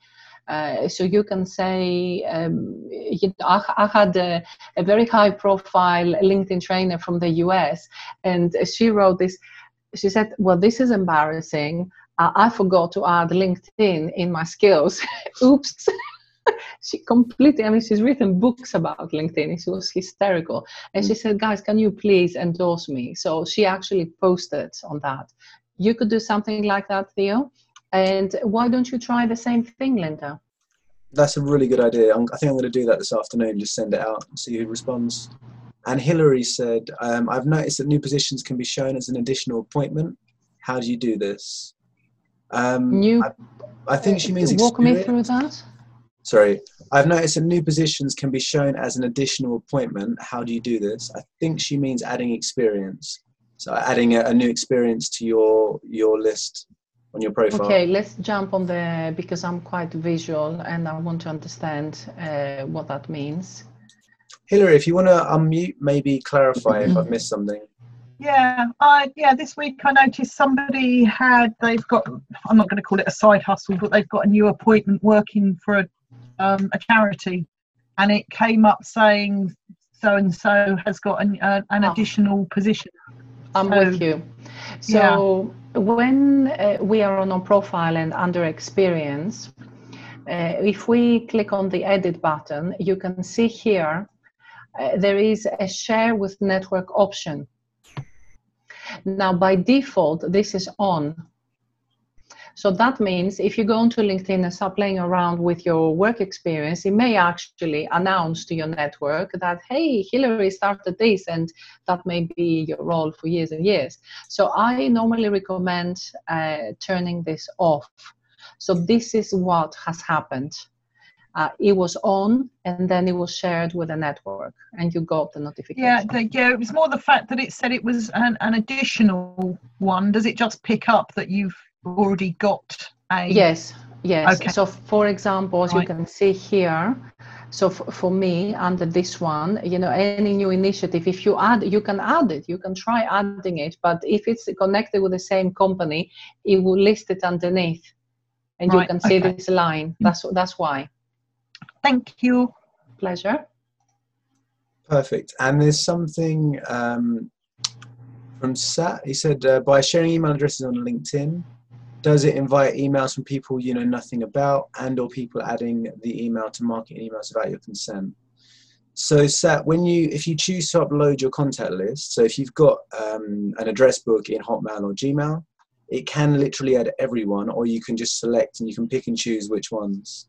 Uh, so you can say, um, you know, I, I, had a, a, very high profile LinkedIn trainer from the US, and she wrote this. She said, Well, this is embarrassing. Uh, I forgot to add LinkedIn in my skills. Oops. she completely, I mean, she's written books about LinkedIn. She was hysterical. And she said, Guys, can you please endorse me? So she actually posted on that. You could do something like that, Theo. And why don't you try the same thing, Linda? That's a really good idea. I'm, i think I'm going to do that this afternoon. Just send it out and see who responds. And Hillary said, um, I've noticed that new positions can be shown as an additional appointment. How do you do this? Um, new. I, I, think she means walk experience. me through that. Sorry, I've noticed that new positions can be shown as an additional appointment. How do you do this? I think she means adding experience. So adding a, a new experience to your your list on your profile. Okay, let's jump on the because I'm quite visual and I want to understand uh, what that means. Hillary, if you want to unmute, maybe clarify if I've missed something. Yeah, I yeah. This week I noticed somebody had they've got. I'm not going to call it a side hustle, but they've got a new appointment working for a um, a charity, and it came up saying so and so has got an, uh, an oh. additional position. I'm with you. So yeah. when uh, we are on our profile and under experience, uh, if we click on the edit button, you can see here uh, there is a share with network option. Now, by default, this is on. So that means if you go onto LinkedIn and start playing around with your work experience, it may actually announce to your network that, hey, Hillary started this, and that may be your role for years and years. So I normally recommend uh, turning this off. So this is what has happened. Uh, it was on and then it was shared with a network and you got the notification. Yeah, the, yeah, it was more the fact that it said it was an, an additional one. Does it just pick up that you've already got a yes yes okay. so for example as right. you can see here so f- for me under this one you know any new initiative if you add you can add it you can try adding it but if it's connected with the same company it will list it underneath and right. you can see okay. this line mm. that's that's why thank you pleasure perfect and there's something um, from Sat. He said, uh, by sharing email addresses on LinkedIn, does it invite emails from people you know nothing about and or people adding the email to marketing emails without your consent? So Sat, when you if you choose to upload your contact list so if you've got um, an address book in hotmail or gmail it can literally add everyone or you can just select and you can pick and choose which ones.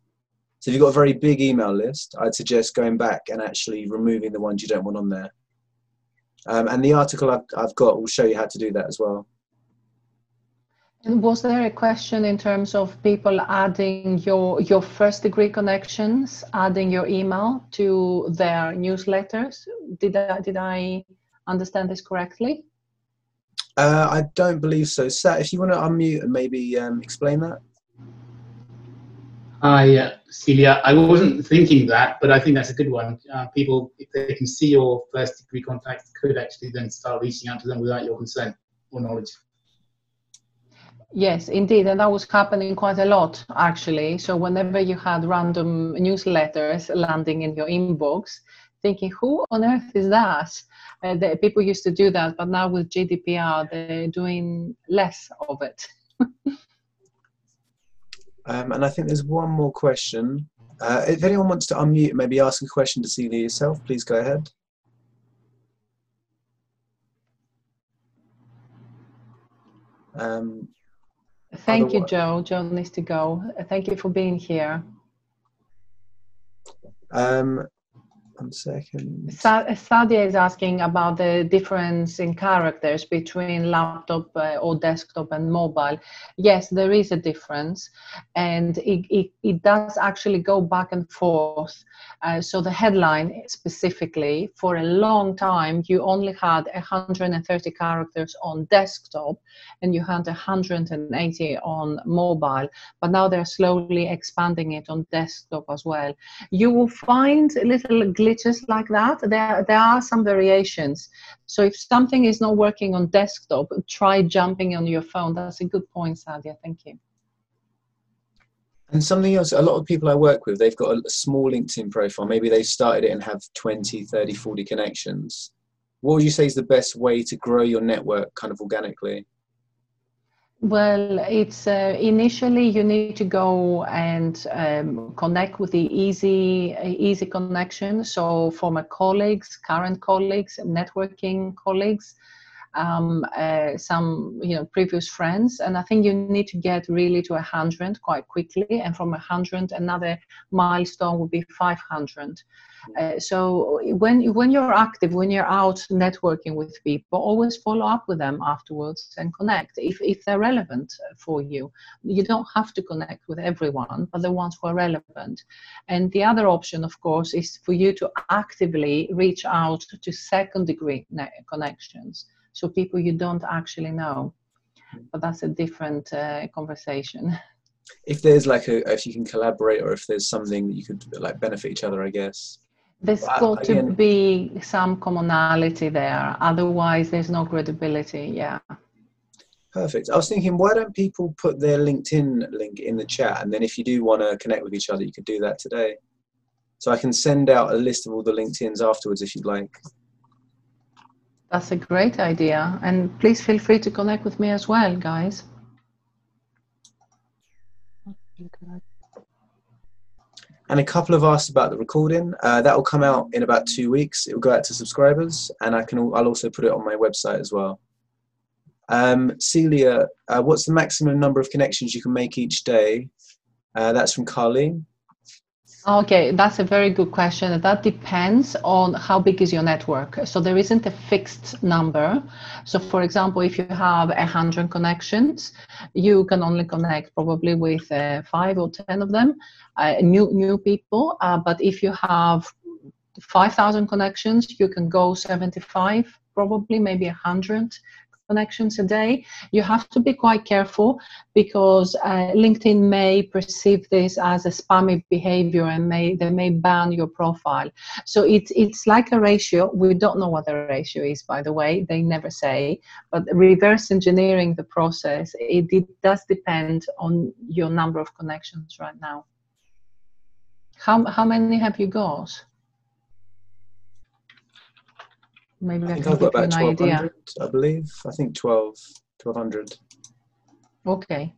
So if you've got a very big email list i'd suggest going back and actually removing the ones you don't want on there. Um, and the article I've, I've got will show you how to do that as well and was there a question in terms of people adding your your first degree connections, adding your email to their newsletters? Did I, did I understand this correctly? Uh, I don't believe so. Sat, if you want to unmute and maybe um, explain that. Hi, uh, Celia. I wasn't thinking that, but I think that's a good one. Uh, people, if they can see your first degree contacts, could actually then start reaching out to them without your consent or knowledge. Yes, indeed, and that was happening quite a lot actually. So whenever you had random newsletters landing in your inbox, thinking, "Who on earth is that?" Uh, the, people used to do that, but now with GDPR, they're doing less of it. um, and I think there's one more question. Uh, if anyone wants to unmute, maybe ask a question to Celia yourself, please go ahead. Um, Thank you, Joe. Joe needs to go. Thank you for being here. Um, one second. Sadia is asking about the difference in characters between laptop uh, or desktop and mobile. Yes, there is a difference, and it, it, it does actually go back and forth. Uh, so the headline specifically, for a long time, you only had 130 characters on desktop, and you had 180 on mobile. But now they're slowly expanding it on desktop as well. You will find little glitches like that. There, there are some variations. So if something is not working on desktop, try jumping on your phone. That's a good point, Sadia. Thank you. And something else, a lot of people I work with, they've got a small LinkedIn profile. Maybe they started it and have 20, 30, 40 connections. What would you say is the best way to grow your network kind of organically? Well, it's uh, initially you need to go and um, connect with the easy easy connection. So former colleagues, current colleagues, networking colleagues, um, uh, some you know previous friends, and I think you need to get really to hundred quite quickly. And from hundred, another milestone would be five hundred. Uh, so when when you're active, when you're out networking with people, always follow up with them afterwards and connect if if they're relevant for you. You don't have to connect with everyone, but the ones who are relevant. And the other option, of course, is for you to actively reach out to second degree connections, so people you don't actually know. But that's a different uh, conversation. If there's like a, if you can collaborate, or if there's something that you could like benefit each other, I guess. There's got to be some commonality there. Otherwise, there's no credibility. Yeah. Perfect. I was thinking, why don't people put their LinkedIn link in the chat? And then if you do want to connect with each other, you could do that today. So I can send out a list of all the LinkedIn's afterwards if you'd like. That's a great idea. And please feel free to connect with me as well, guys. and a couple have asked about the recording. Uh, that will come out in about two weeks. It will go out to subscribers, and I can. I'll also put it on my website as well. Um, Celia, uh, what's the maximum number of connections you can make each day? Uh, that's from Carlene. Okay, that's a very good question. That depends on how big is your network. So there isn't a fixed number. So for example, if you have a hundred connections, you can only connect probably with uh, five or ten of them, uh, new new people. Uh, but if you have five thousand connections, you can go seventy-five, probably maybe a hundred connections a day. You have to be quite careful because uh, LinkedIn may perceive this as a spammy behavior and may they may ban your profile. So it's it's like a ratio. We don't know what the ratio is, by the way. They never say. But reverse engineering the process, it, it does depend on your number of connections right now. How how many have you got? Maybe I, I think I've got about 1200, I believe. I think 12, 1200. Okay.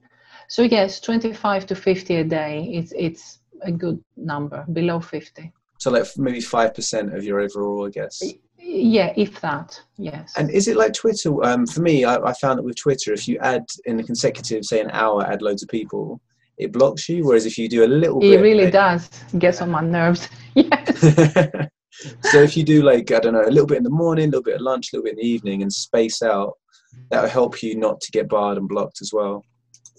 So yes, 25 to 50 a day, it's, it's a good number, below 50. So like maybe 5% of your overall, I guess. Yeah, if that, yes. And is it like Twitter? Um, for me, I, I found that with Twitter, if you add in a consecutive, say an hour, add loads of people, it blocks you. Whereas if you do a little it bit, really it, does. Gets on my nerves. yes. so if you do like I don't know a little bit in the morning, a little bit at lunch, a little bit in the evening, and space out, that will help you not to get barred and blocked as well.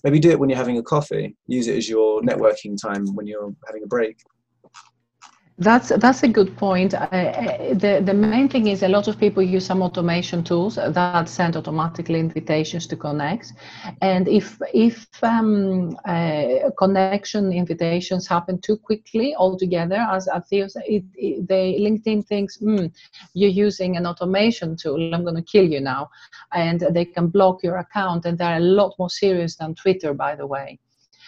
Maybe do it when you're having a coffee. Use it as your networking time when you're having a break. That's that's a good point. Uh, the the main thing is a lot of people use some automation tools that send automatically invitations to connect, and if if um, uh, connection invitations happen too quickly altogether, as Theo said, it, it, they LinkedIn thinks mm, you're using an automation tool. I'm going to kill you now, and they can block your account. And they're a lot more serious than Twitter, by the way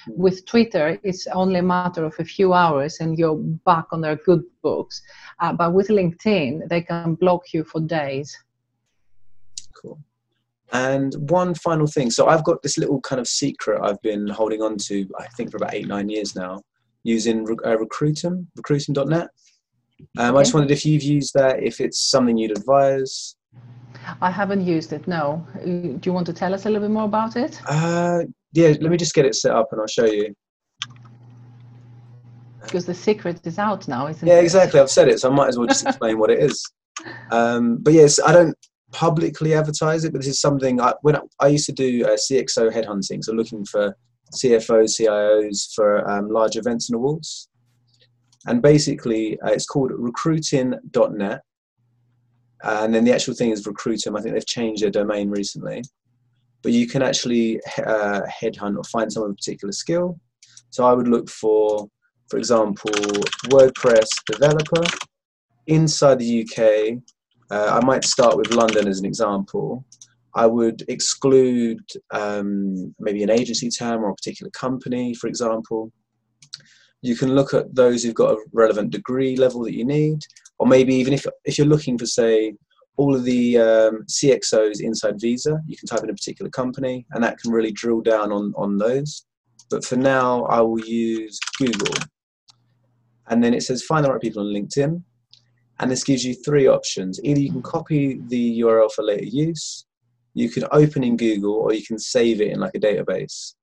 with Twitter, it's only a matter of a few hours and you're back on their good books. Uh, but with LinkedIn, they can block you for days. Cool. And one final thing. So I've got this little kind of secret I've been holding on to, I think, for about eight, nine years now, using uh, Recruitem, recruitem.net. Um. I just wondered if you've used that, if it's something you'd advise. I haven't used it, no. Uh, do you want to tell us a little bit more about it? Uh, yeah, let me just get it set up and I'll show you. Because the secret is out now, isn't yeah, it? Yeah, exactly. I've said it, so I might as well just explain what it is. Um, but yes, I don't publicly advertise it, but this is something I, when I, I used to do uh, CXO headhunting, so looking for CFOs, CIOs for um, large events and awards. And basically, uh, it's called recruitin.net. And then the actual thing is Recruitem. I think they've changed their domain recently but you can actually uh, headhunt or find someone with a particular skill. So I would look for, for example, WordPress developer, inside the UK, uh, I might start with London as an example. I would exclude um, maybe an agency term or a particular company, for example. You can look at those who've got a relevant degree level that you need, or maybe even if, if you're looking for, say, all of the um, CXOs inside Visa, you can type in a particular company, and that can really drill down on, on those. But for now, I will use Google. And then it says find the right people on LinkedIn. And this gives you three options. Either you can copy the URL for later use, you can open in Google, or you can save it in like a database.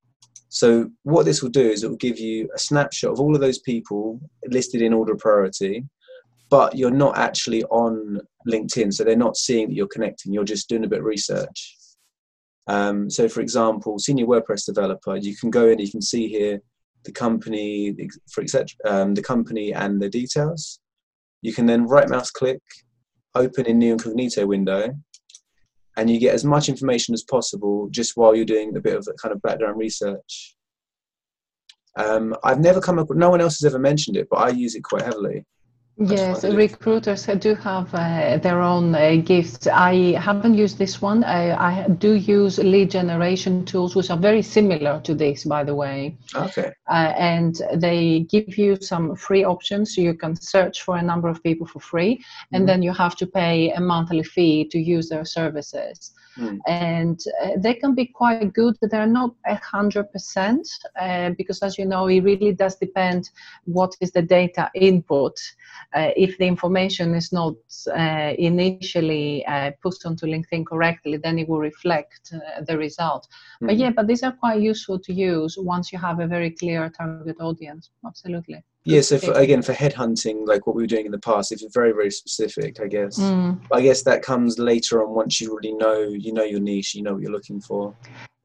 So what this will do is it will give you a snapshot of all of those people listed in order of priority, but you're not actually on LinkedIn, so they're not seeing that you're connecting. You're just doing a bit of research. Um, so, for example, senior WordPress developer, you can go in, you can see here the company, for etc., um, the company and the details. You can then right mouse click, open in new incognito window, and you get as much information as possible just while you're doing a bit of kind of background research. Um, I've never come up. No one else has ever mentioned it, but I use it quite heavily. Yes, recruiters do have uh, their own uh, gifts. I haven't used this one. I, I, do use lead generation tools, which are very similar to this, by the way. Okay. Uh, and they give you some free options. So you can search for a number of people for free, and mm-hmm. then you have to pay a monthly fee to use their services. Mm. And uh, they can be quite good, but they're not a hundred percent uh, because, as you know, it really does depend what is the data input. Uh, if the information is not uh, initially uh, put onto LinkedIn correctly, then it will reflect uh, the result. Mm. But yeah, but these are quite useful to use once you have a very clear target audience. Absolutely. Yeah, so for, again, for headhunting, like what we were doing in the past, if it's very, very specific, I guess. Mm. I guess that comes later on once you really know, you know your niche, you know what you're looking for.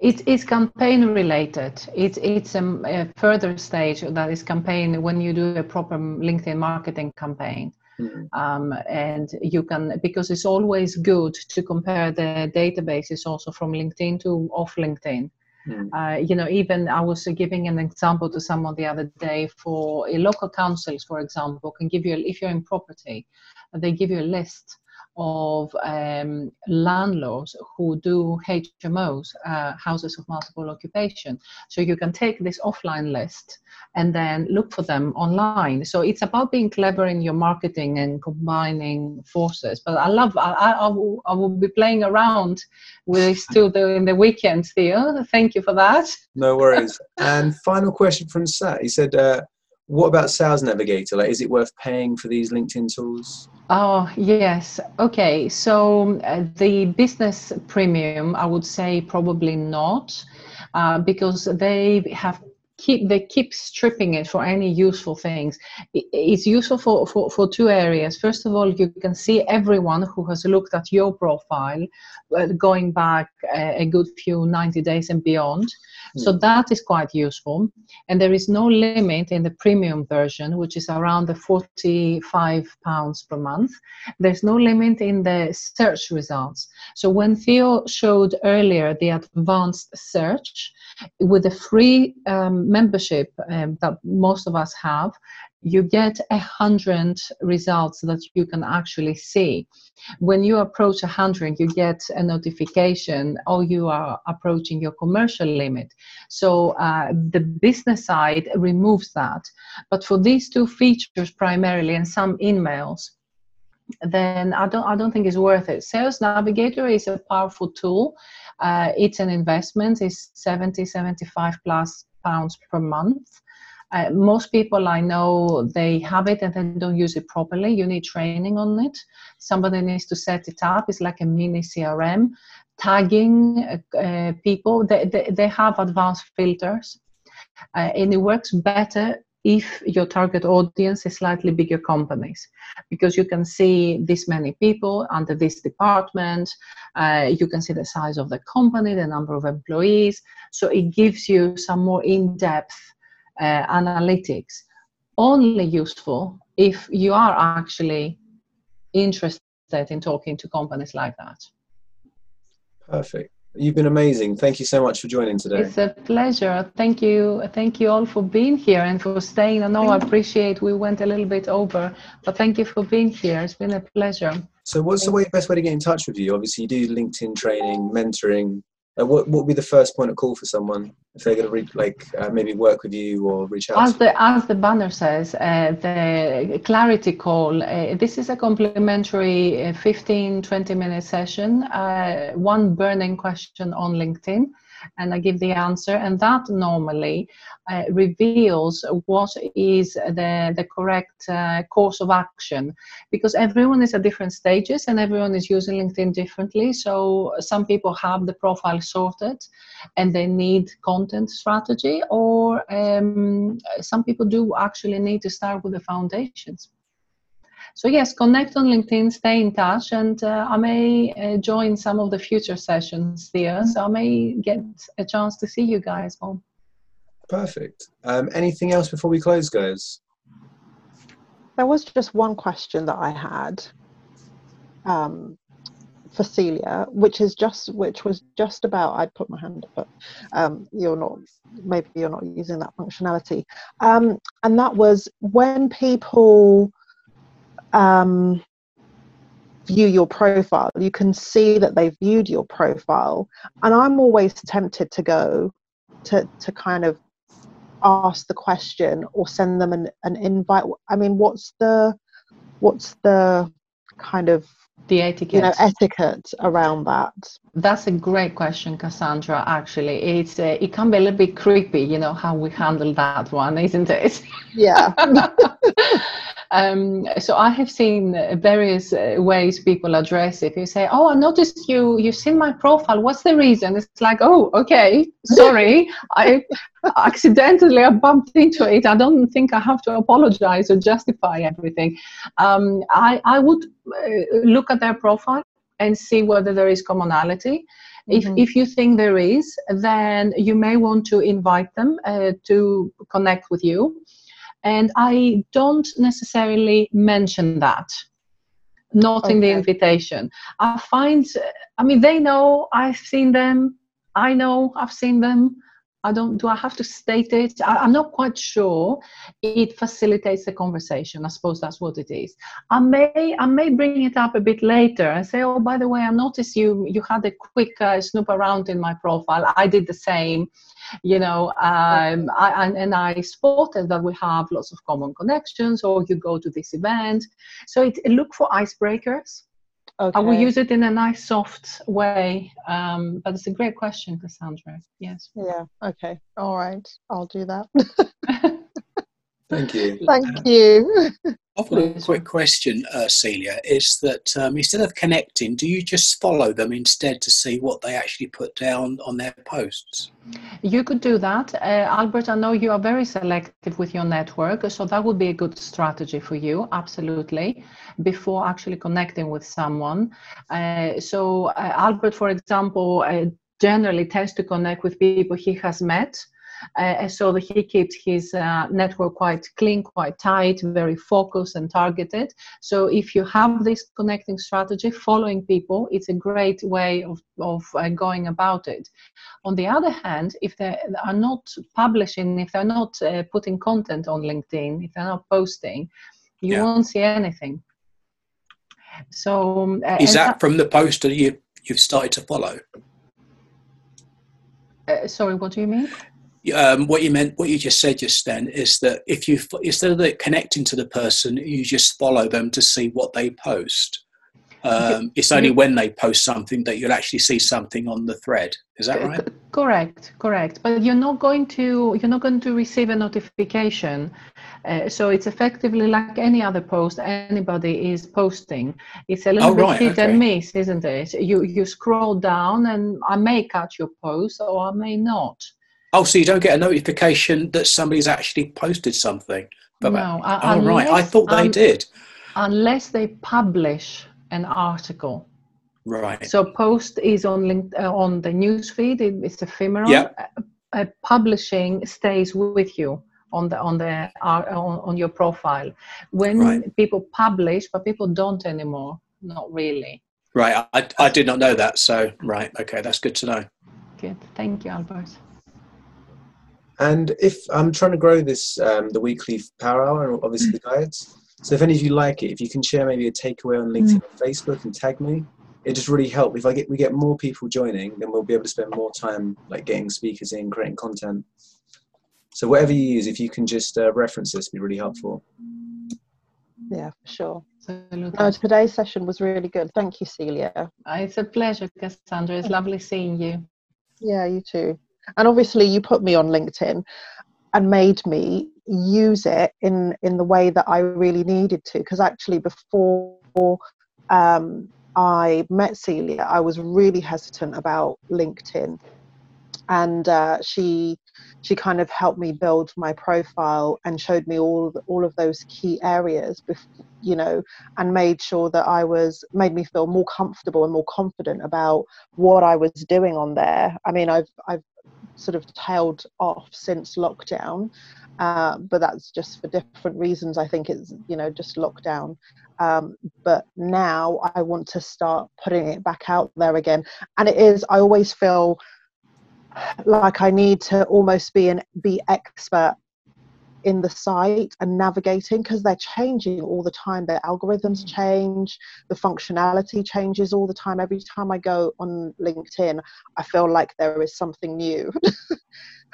It is campaign related. It, it's a, a further stage that is campaign when you do a proper LinkedIn marketing campaign. Mm. Um, and you can because it's always good to compare the databases also from LinkedIn to off LinkedIn Mm. Uh, you know, even I was giving an example to someone the other day for a local councils, for example, can give you, if you're in property, they give you a list of um, landlords who do HMOs, uh, houses of multiple occupation. So you can take this offline list and then look for them online. So it's about being clever in your marketing and combining forces. But I love, I, I, I, will, be playing around with this too in the weekends, Theo. Thank you for that. No worries. and final question from Sat. He said, uh, what about Sales Navigator? Like, is it worth paying for these LinkedIn tools? Oh, yes. Okay. So uh, the business premium, I would say probably not, uh, because they have keep they keep stripping it for any useful things it's useful for, for, for two areas first of all you can see everyone who has looked at your profile uh, going back a, a good few 90 days and beyond so hmm. that is quite useful. And there is no limit in the premium version, which is around the 45 pounds per month. There's no limit in the search results. So when Theo showed earlier the advanced search, with the free um, membership um, that most of us have, you get a hundred results that you can actually see. When you approach a hundred, you get a notification, oh, you are approaching your commercial limit. So uh, the business side removes that. But for these two features primarily and some emails, then I don't I don't think it's worth it. Sales Navigator is a powerful tool. Uh, it's an investment. It's 70, 75 plus pounds per month. Uh, most people I know they have it and then don't use it properly. You need training on it. Somebody needs to set it up. It's like a mini CRM. Tagging uh, uh, people, they, they, they, have advanced filters, uh, and it works better if your target audience is slightly bigger companies because you can see this many people under this department uh, you can see the size of the company the number of employees so it gives you some more in-depth uh, analytics only useful if you are actually interested in talking to companies like that. Perfect. You've been amazing. Thank you so much for joining today. It's a pleasure. Thank you. Thank you all for being here and for staying. I know I appreciate we went a little bit over, but thank you for being here. It's been a pleasure. So, what's the way, best way to get in touch with you? Obviously, you do LinkedIn training, mentoring. Uh, what what would be the first point of call for someone if they're going to re- like uh, maybe work with you or reach out? As the as the banner says, uh, the clarity call. Uh, this is a complimentary uh, 15 20 minute session. Uh, one burning question on LinkedIn and I give the answer, and that normally uh, reveals what is the, the correct uh, course of action because everyone is at different stages and everyone is using LinkedIn differently. So some people have the profile sorted and they need content strategy, or um, some people do actually need to start with the foundations. So yes, connect on LinkedIn, stay in touch, and uh, I may uh, join some of the future sessions there. So I may get a chance to see you guys all. Perfect. Um, anything else before we close, guys? There was just one question that I had um, for Celia, which is just which was just about. I'd put my hand up, but um, you're not. Maybe you're not using that functionality. Um, and that was when people um, view your profile, you can see that they've viewed your profile. And I'm always tempted to go to, to kind of ask the question or send them an, an invite. I mean, what's the what's the kind of the etiquette. you know etiquette around that? That's a great question cassandra actually. It's uh, it can be a little bit creepy you know how we handle that one isn't it? Yeah Um, so I have seen various uh, ways people address it. You say, "Oh, I noticed you. You've seen my profile. What's the reason?" It's like, "Oh, okay, sorry, I accidentally I bumped into it. I don't think I have to apologize or justify everything." Um, I I would uh, look at their profile and see whether there is commonality. Mm-hmm. If, if you think there is, then you may want to invite them uh, to connect with you and I don't necessarily mention that, not okay. in the invitation. I find, I mean, they know I've seen them, I know I've seen them. I don't. Do I have to state it? I, am not quite sure. It facilitates the conversation. I suppose that's what it is. I may. I may bring it up a bit later and say, "Oh, by the way, I noticed you. You had a quick uh, snoop around in my profile. I did the same you know um, I, and, and, i spotted that we have lots of common connections or you go to this event so it, look for icebreakers okay. i will use it in a nice soft way um, but it's a great question cassandra. Yes. Yeah okay. All right. I'll do that. Thank you. Thank you Got a quick question, uh, Celia. Is that um, instead of connecting, do you just follow them instead to see what they actually put down on their posts? You could do that. Uh, Albert, I know you are very selective with your network, so that would be a good strategy for you, absolutely, before actually connecting with someone. Uh, so, uh, Albert, for example, uh, generally tends to connect with people he has met uh, so that he keeps his uh, network quite clean, quite tight, very focused and targeted. So if you have this connecting strategy, following people, it's a great way of, of uh, going about it. On the other hand, if they are not publishing, if they're not uh, putting content on LinkedIn, if they're not posting, you yeah. won't see anything. So um, is that, that from the poster you you've started to follow? Uh, sorry, what do you mean? Um, what you meant, what you just said just then, is that if you instead of connecting to the person, you just follow them to see what they post. Um, it's only when they post something that you'll actually see something on the thread. Is that right? Correct, correct. But you're not going to you're not going to receive a notification. Uh, so it's effectively like any other post anybody is posting. It's a little oh, bit right, hit okay. and miss, isn't it? You you scroll down, and I may catch your post, or I may not. Oh, so you don't get a notification that somebody's actually posted something? But, no. Uh, oh, right. I thought they um, did. Unless they publish an article. Right. So post is on link, uh, on the news feed. It, it's ephemeral. Yeah. Uh, uh, publishing stays with you on the on the uh, on, on your profile. When right. people publish, but people don't anymore. Not really. Right, I, I did not know that. So, right, okay, that's good to know. Good. Thank you, Albert. And if I'm trying to grow this, um, the weekly Power Hour, and obviously the guides. So if any of you like it, if you can share maybe a takeaway on LinkedIn or Facebook and tag me, it just really help. If I get we get more people joining, then we'll be able to spend more time like getting speakers in, creating content. So whatever you use, if you can just uh, reference this, be really helpful. Yeah, for sure. Absolutely. No, today's session was really good. Thank you, Celia. Uh, It's a pleasure, Cassandra. It's lovely seeing you. Yeah, you too. And obviously, you put me on LinkedIn and made me use it in in the way that I really needed to. Because actually, before um, I met Celia, I was really hesitant about LinkedIn, and uh, she she kind of helped me build my profile and showed me all all of those key areas, you know, and made sure that I was made me feel more comfortable and more confident about what I was doing on there. I mean, I've I've sort of tailed off since lockdown, uh, but that's just for different reasons. I think it's you know just lockdown. Um, but now I want to start putting it back out there again, and it is. I always feel like I need to almost be an be expert in the site and navigating because they're changing all the time. Their algorithms mm. change, the functionality changes all the time. Every time I go on LinkedIn, I feel like there is something new.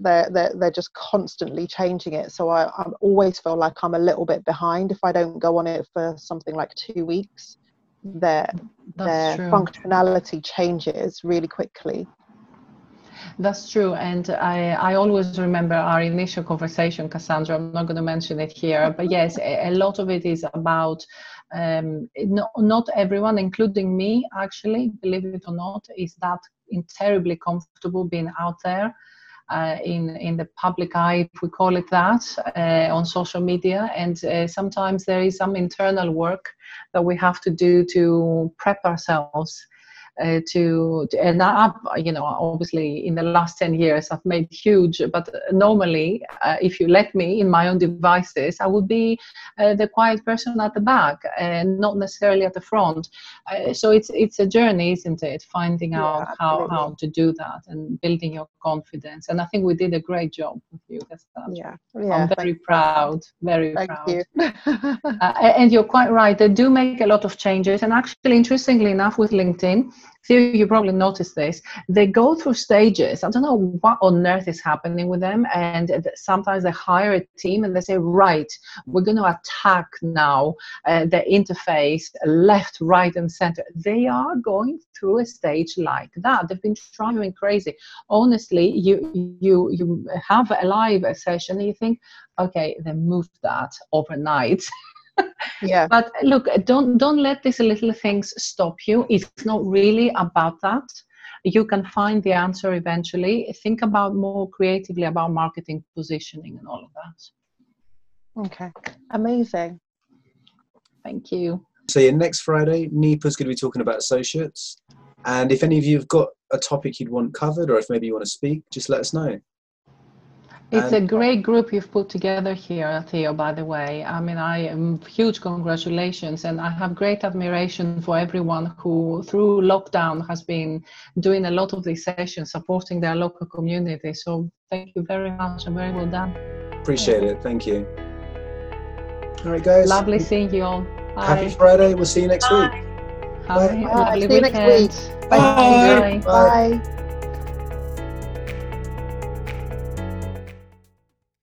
they're, they're, they're just constantly changing it. So I, I always feel like I'm a little bit behind if I don't go on it for something like two weeks. Their, That's their true. functionality changes really quickly. That's true, and I, I always remember our initial conversation, Cassandra. I'm not going to mention it here, but yes, a, lot of it is about um, not, not everyone, including me, actually, believe it or not, is that terribly comfortable being out there. Uh, in in the public eye, if we call it that, uh, on social media, and uh, sometimes there is some internal work that we have to do to prep ourselves uh, to, to and I've you know obviously in the last 10 years I've made huge but normally uh, if you let me in my own devices I would be uh, the quiet person at the back and not necessarily at the front uh, so it's it's a journey isn't it finding Yeah, out how, absolutely. how to do that and building your confidence and I think we did a great job with you Yeah, yeah. I'm very proud very Thank proud you. uh, and you're quite right. They do make a lot of changes. And actually, interestingly enough, with LinkedIn, Theo, you probably noticed this. They go through stages. I don't know what on earth is happening with them. And sometimes they hire a team and they say, right, we're going to attack now uh, the interface left, right, and center. They are going through a stage like that. They've been driving crazy. Honestly, you you you have a live session and you think, okay, they moved that overnight. yeah, But look, don't don't let these little things stop you. It's not really about that. You can find the answer eventually. Think about more creatively about marketing positioning and all of that. okay. Amazing. Thank you. So yeah, next Friday, Nipa's going to be talking about associates. And if any of you have got a topic you'd want covered, or if maybe you want to speak, just let us know. It's a great group you've put together here, Theo, by the way. I mean, I am huge congratulations, and I have great admiration for everyone who, through lockdown, has been doing a lot of these sessions, supporting their local community. So, thank you very much and very well done. Appreciate it. Thank you. All right, guys. Lovely seeing you all. Happy Friday. We'll see you next week. Have a Bye. lovely See you next weekend. week. Bye. Bye. Bye.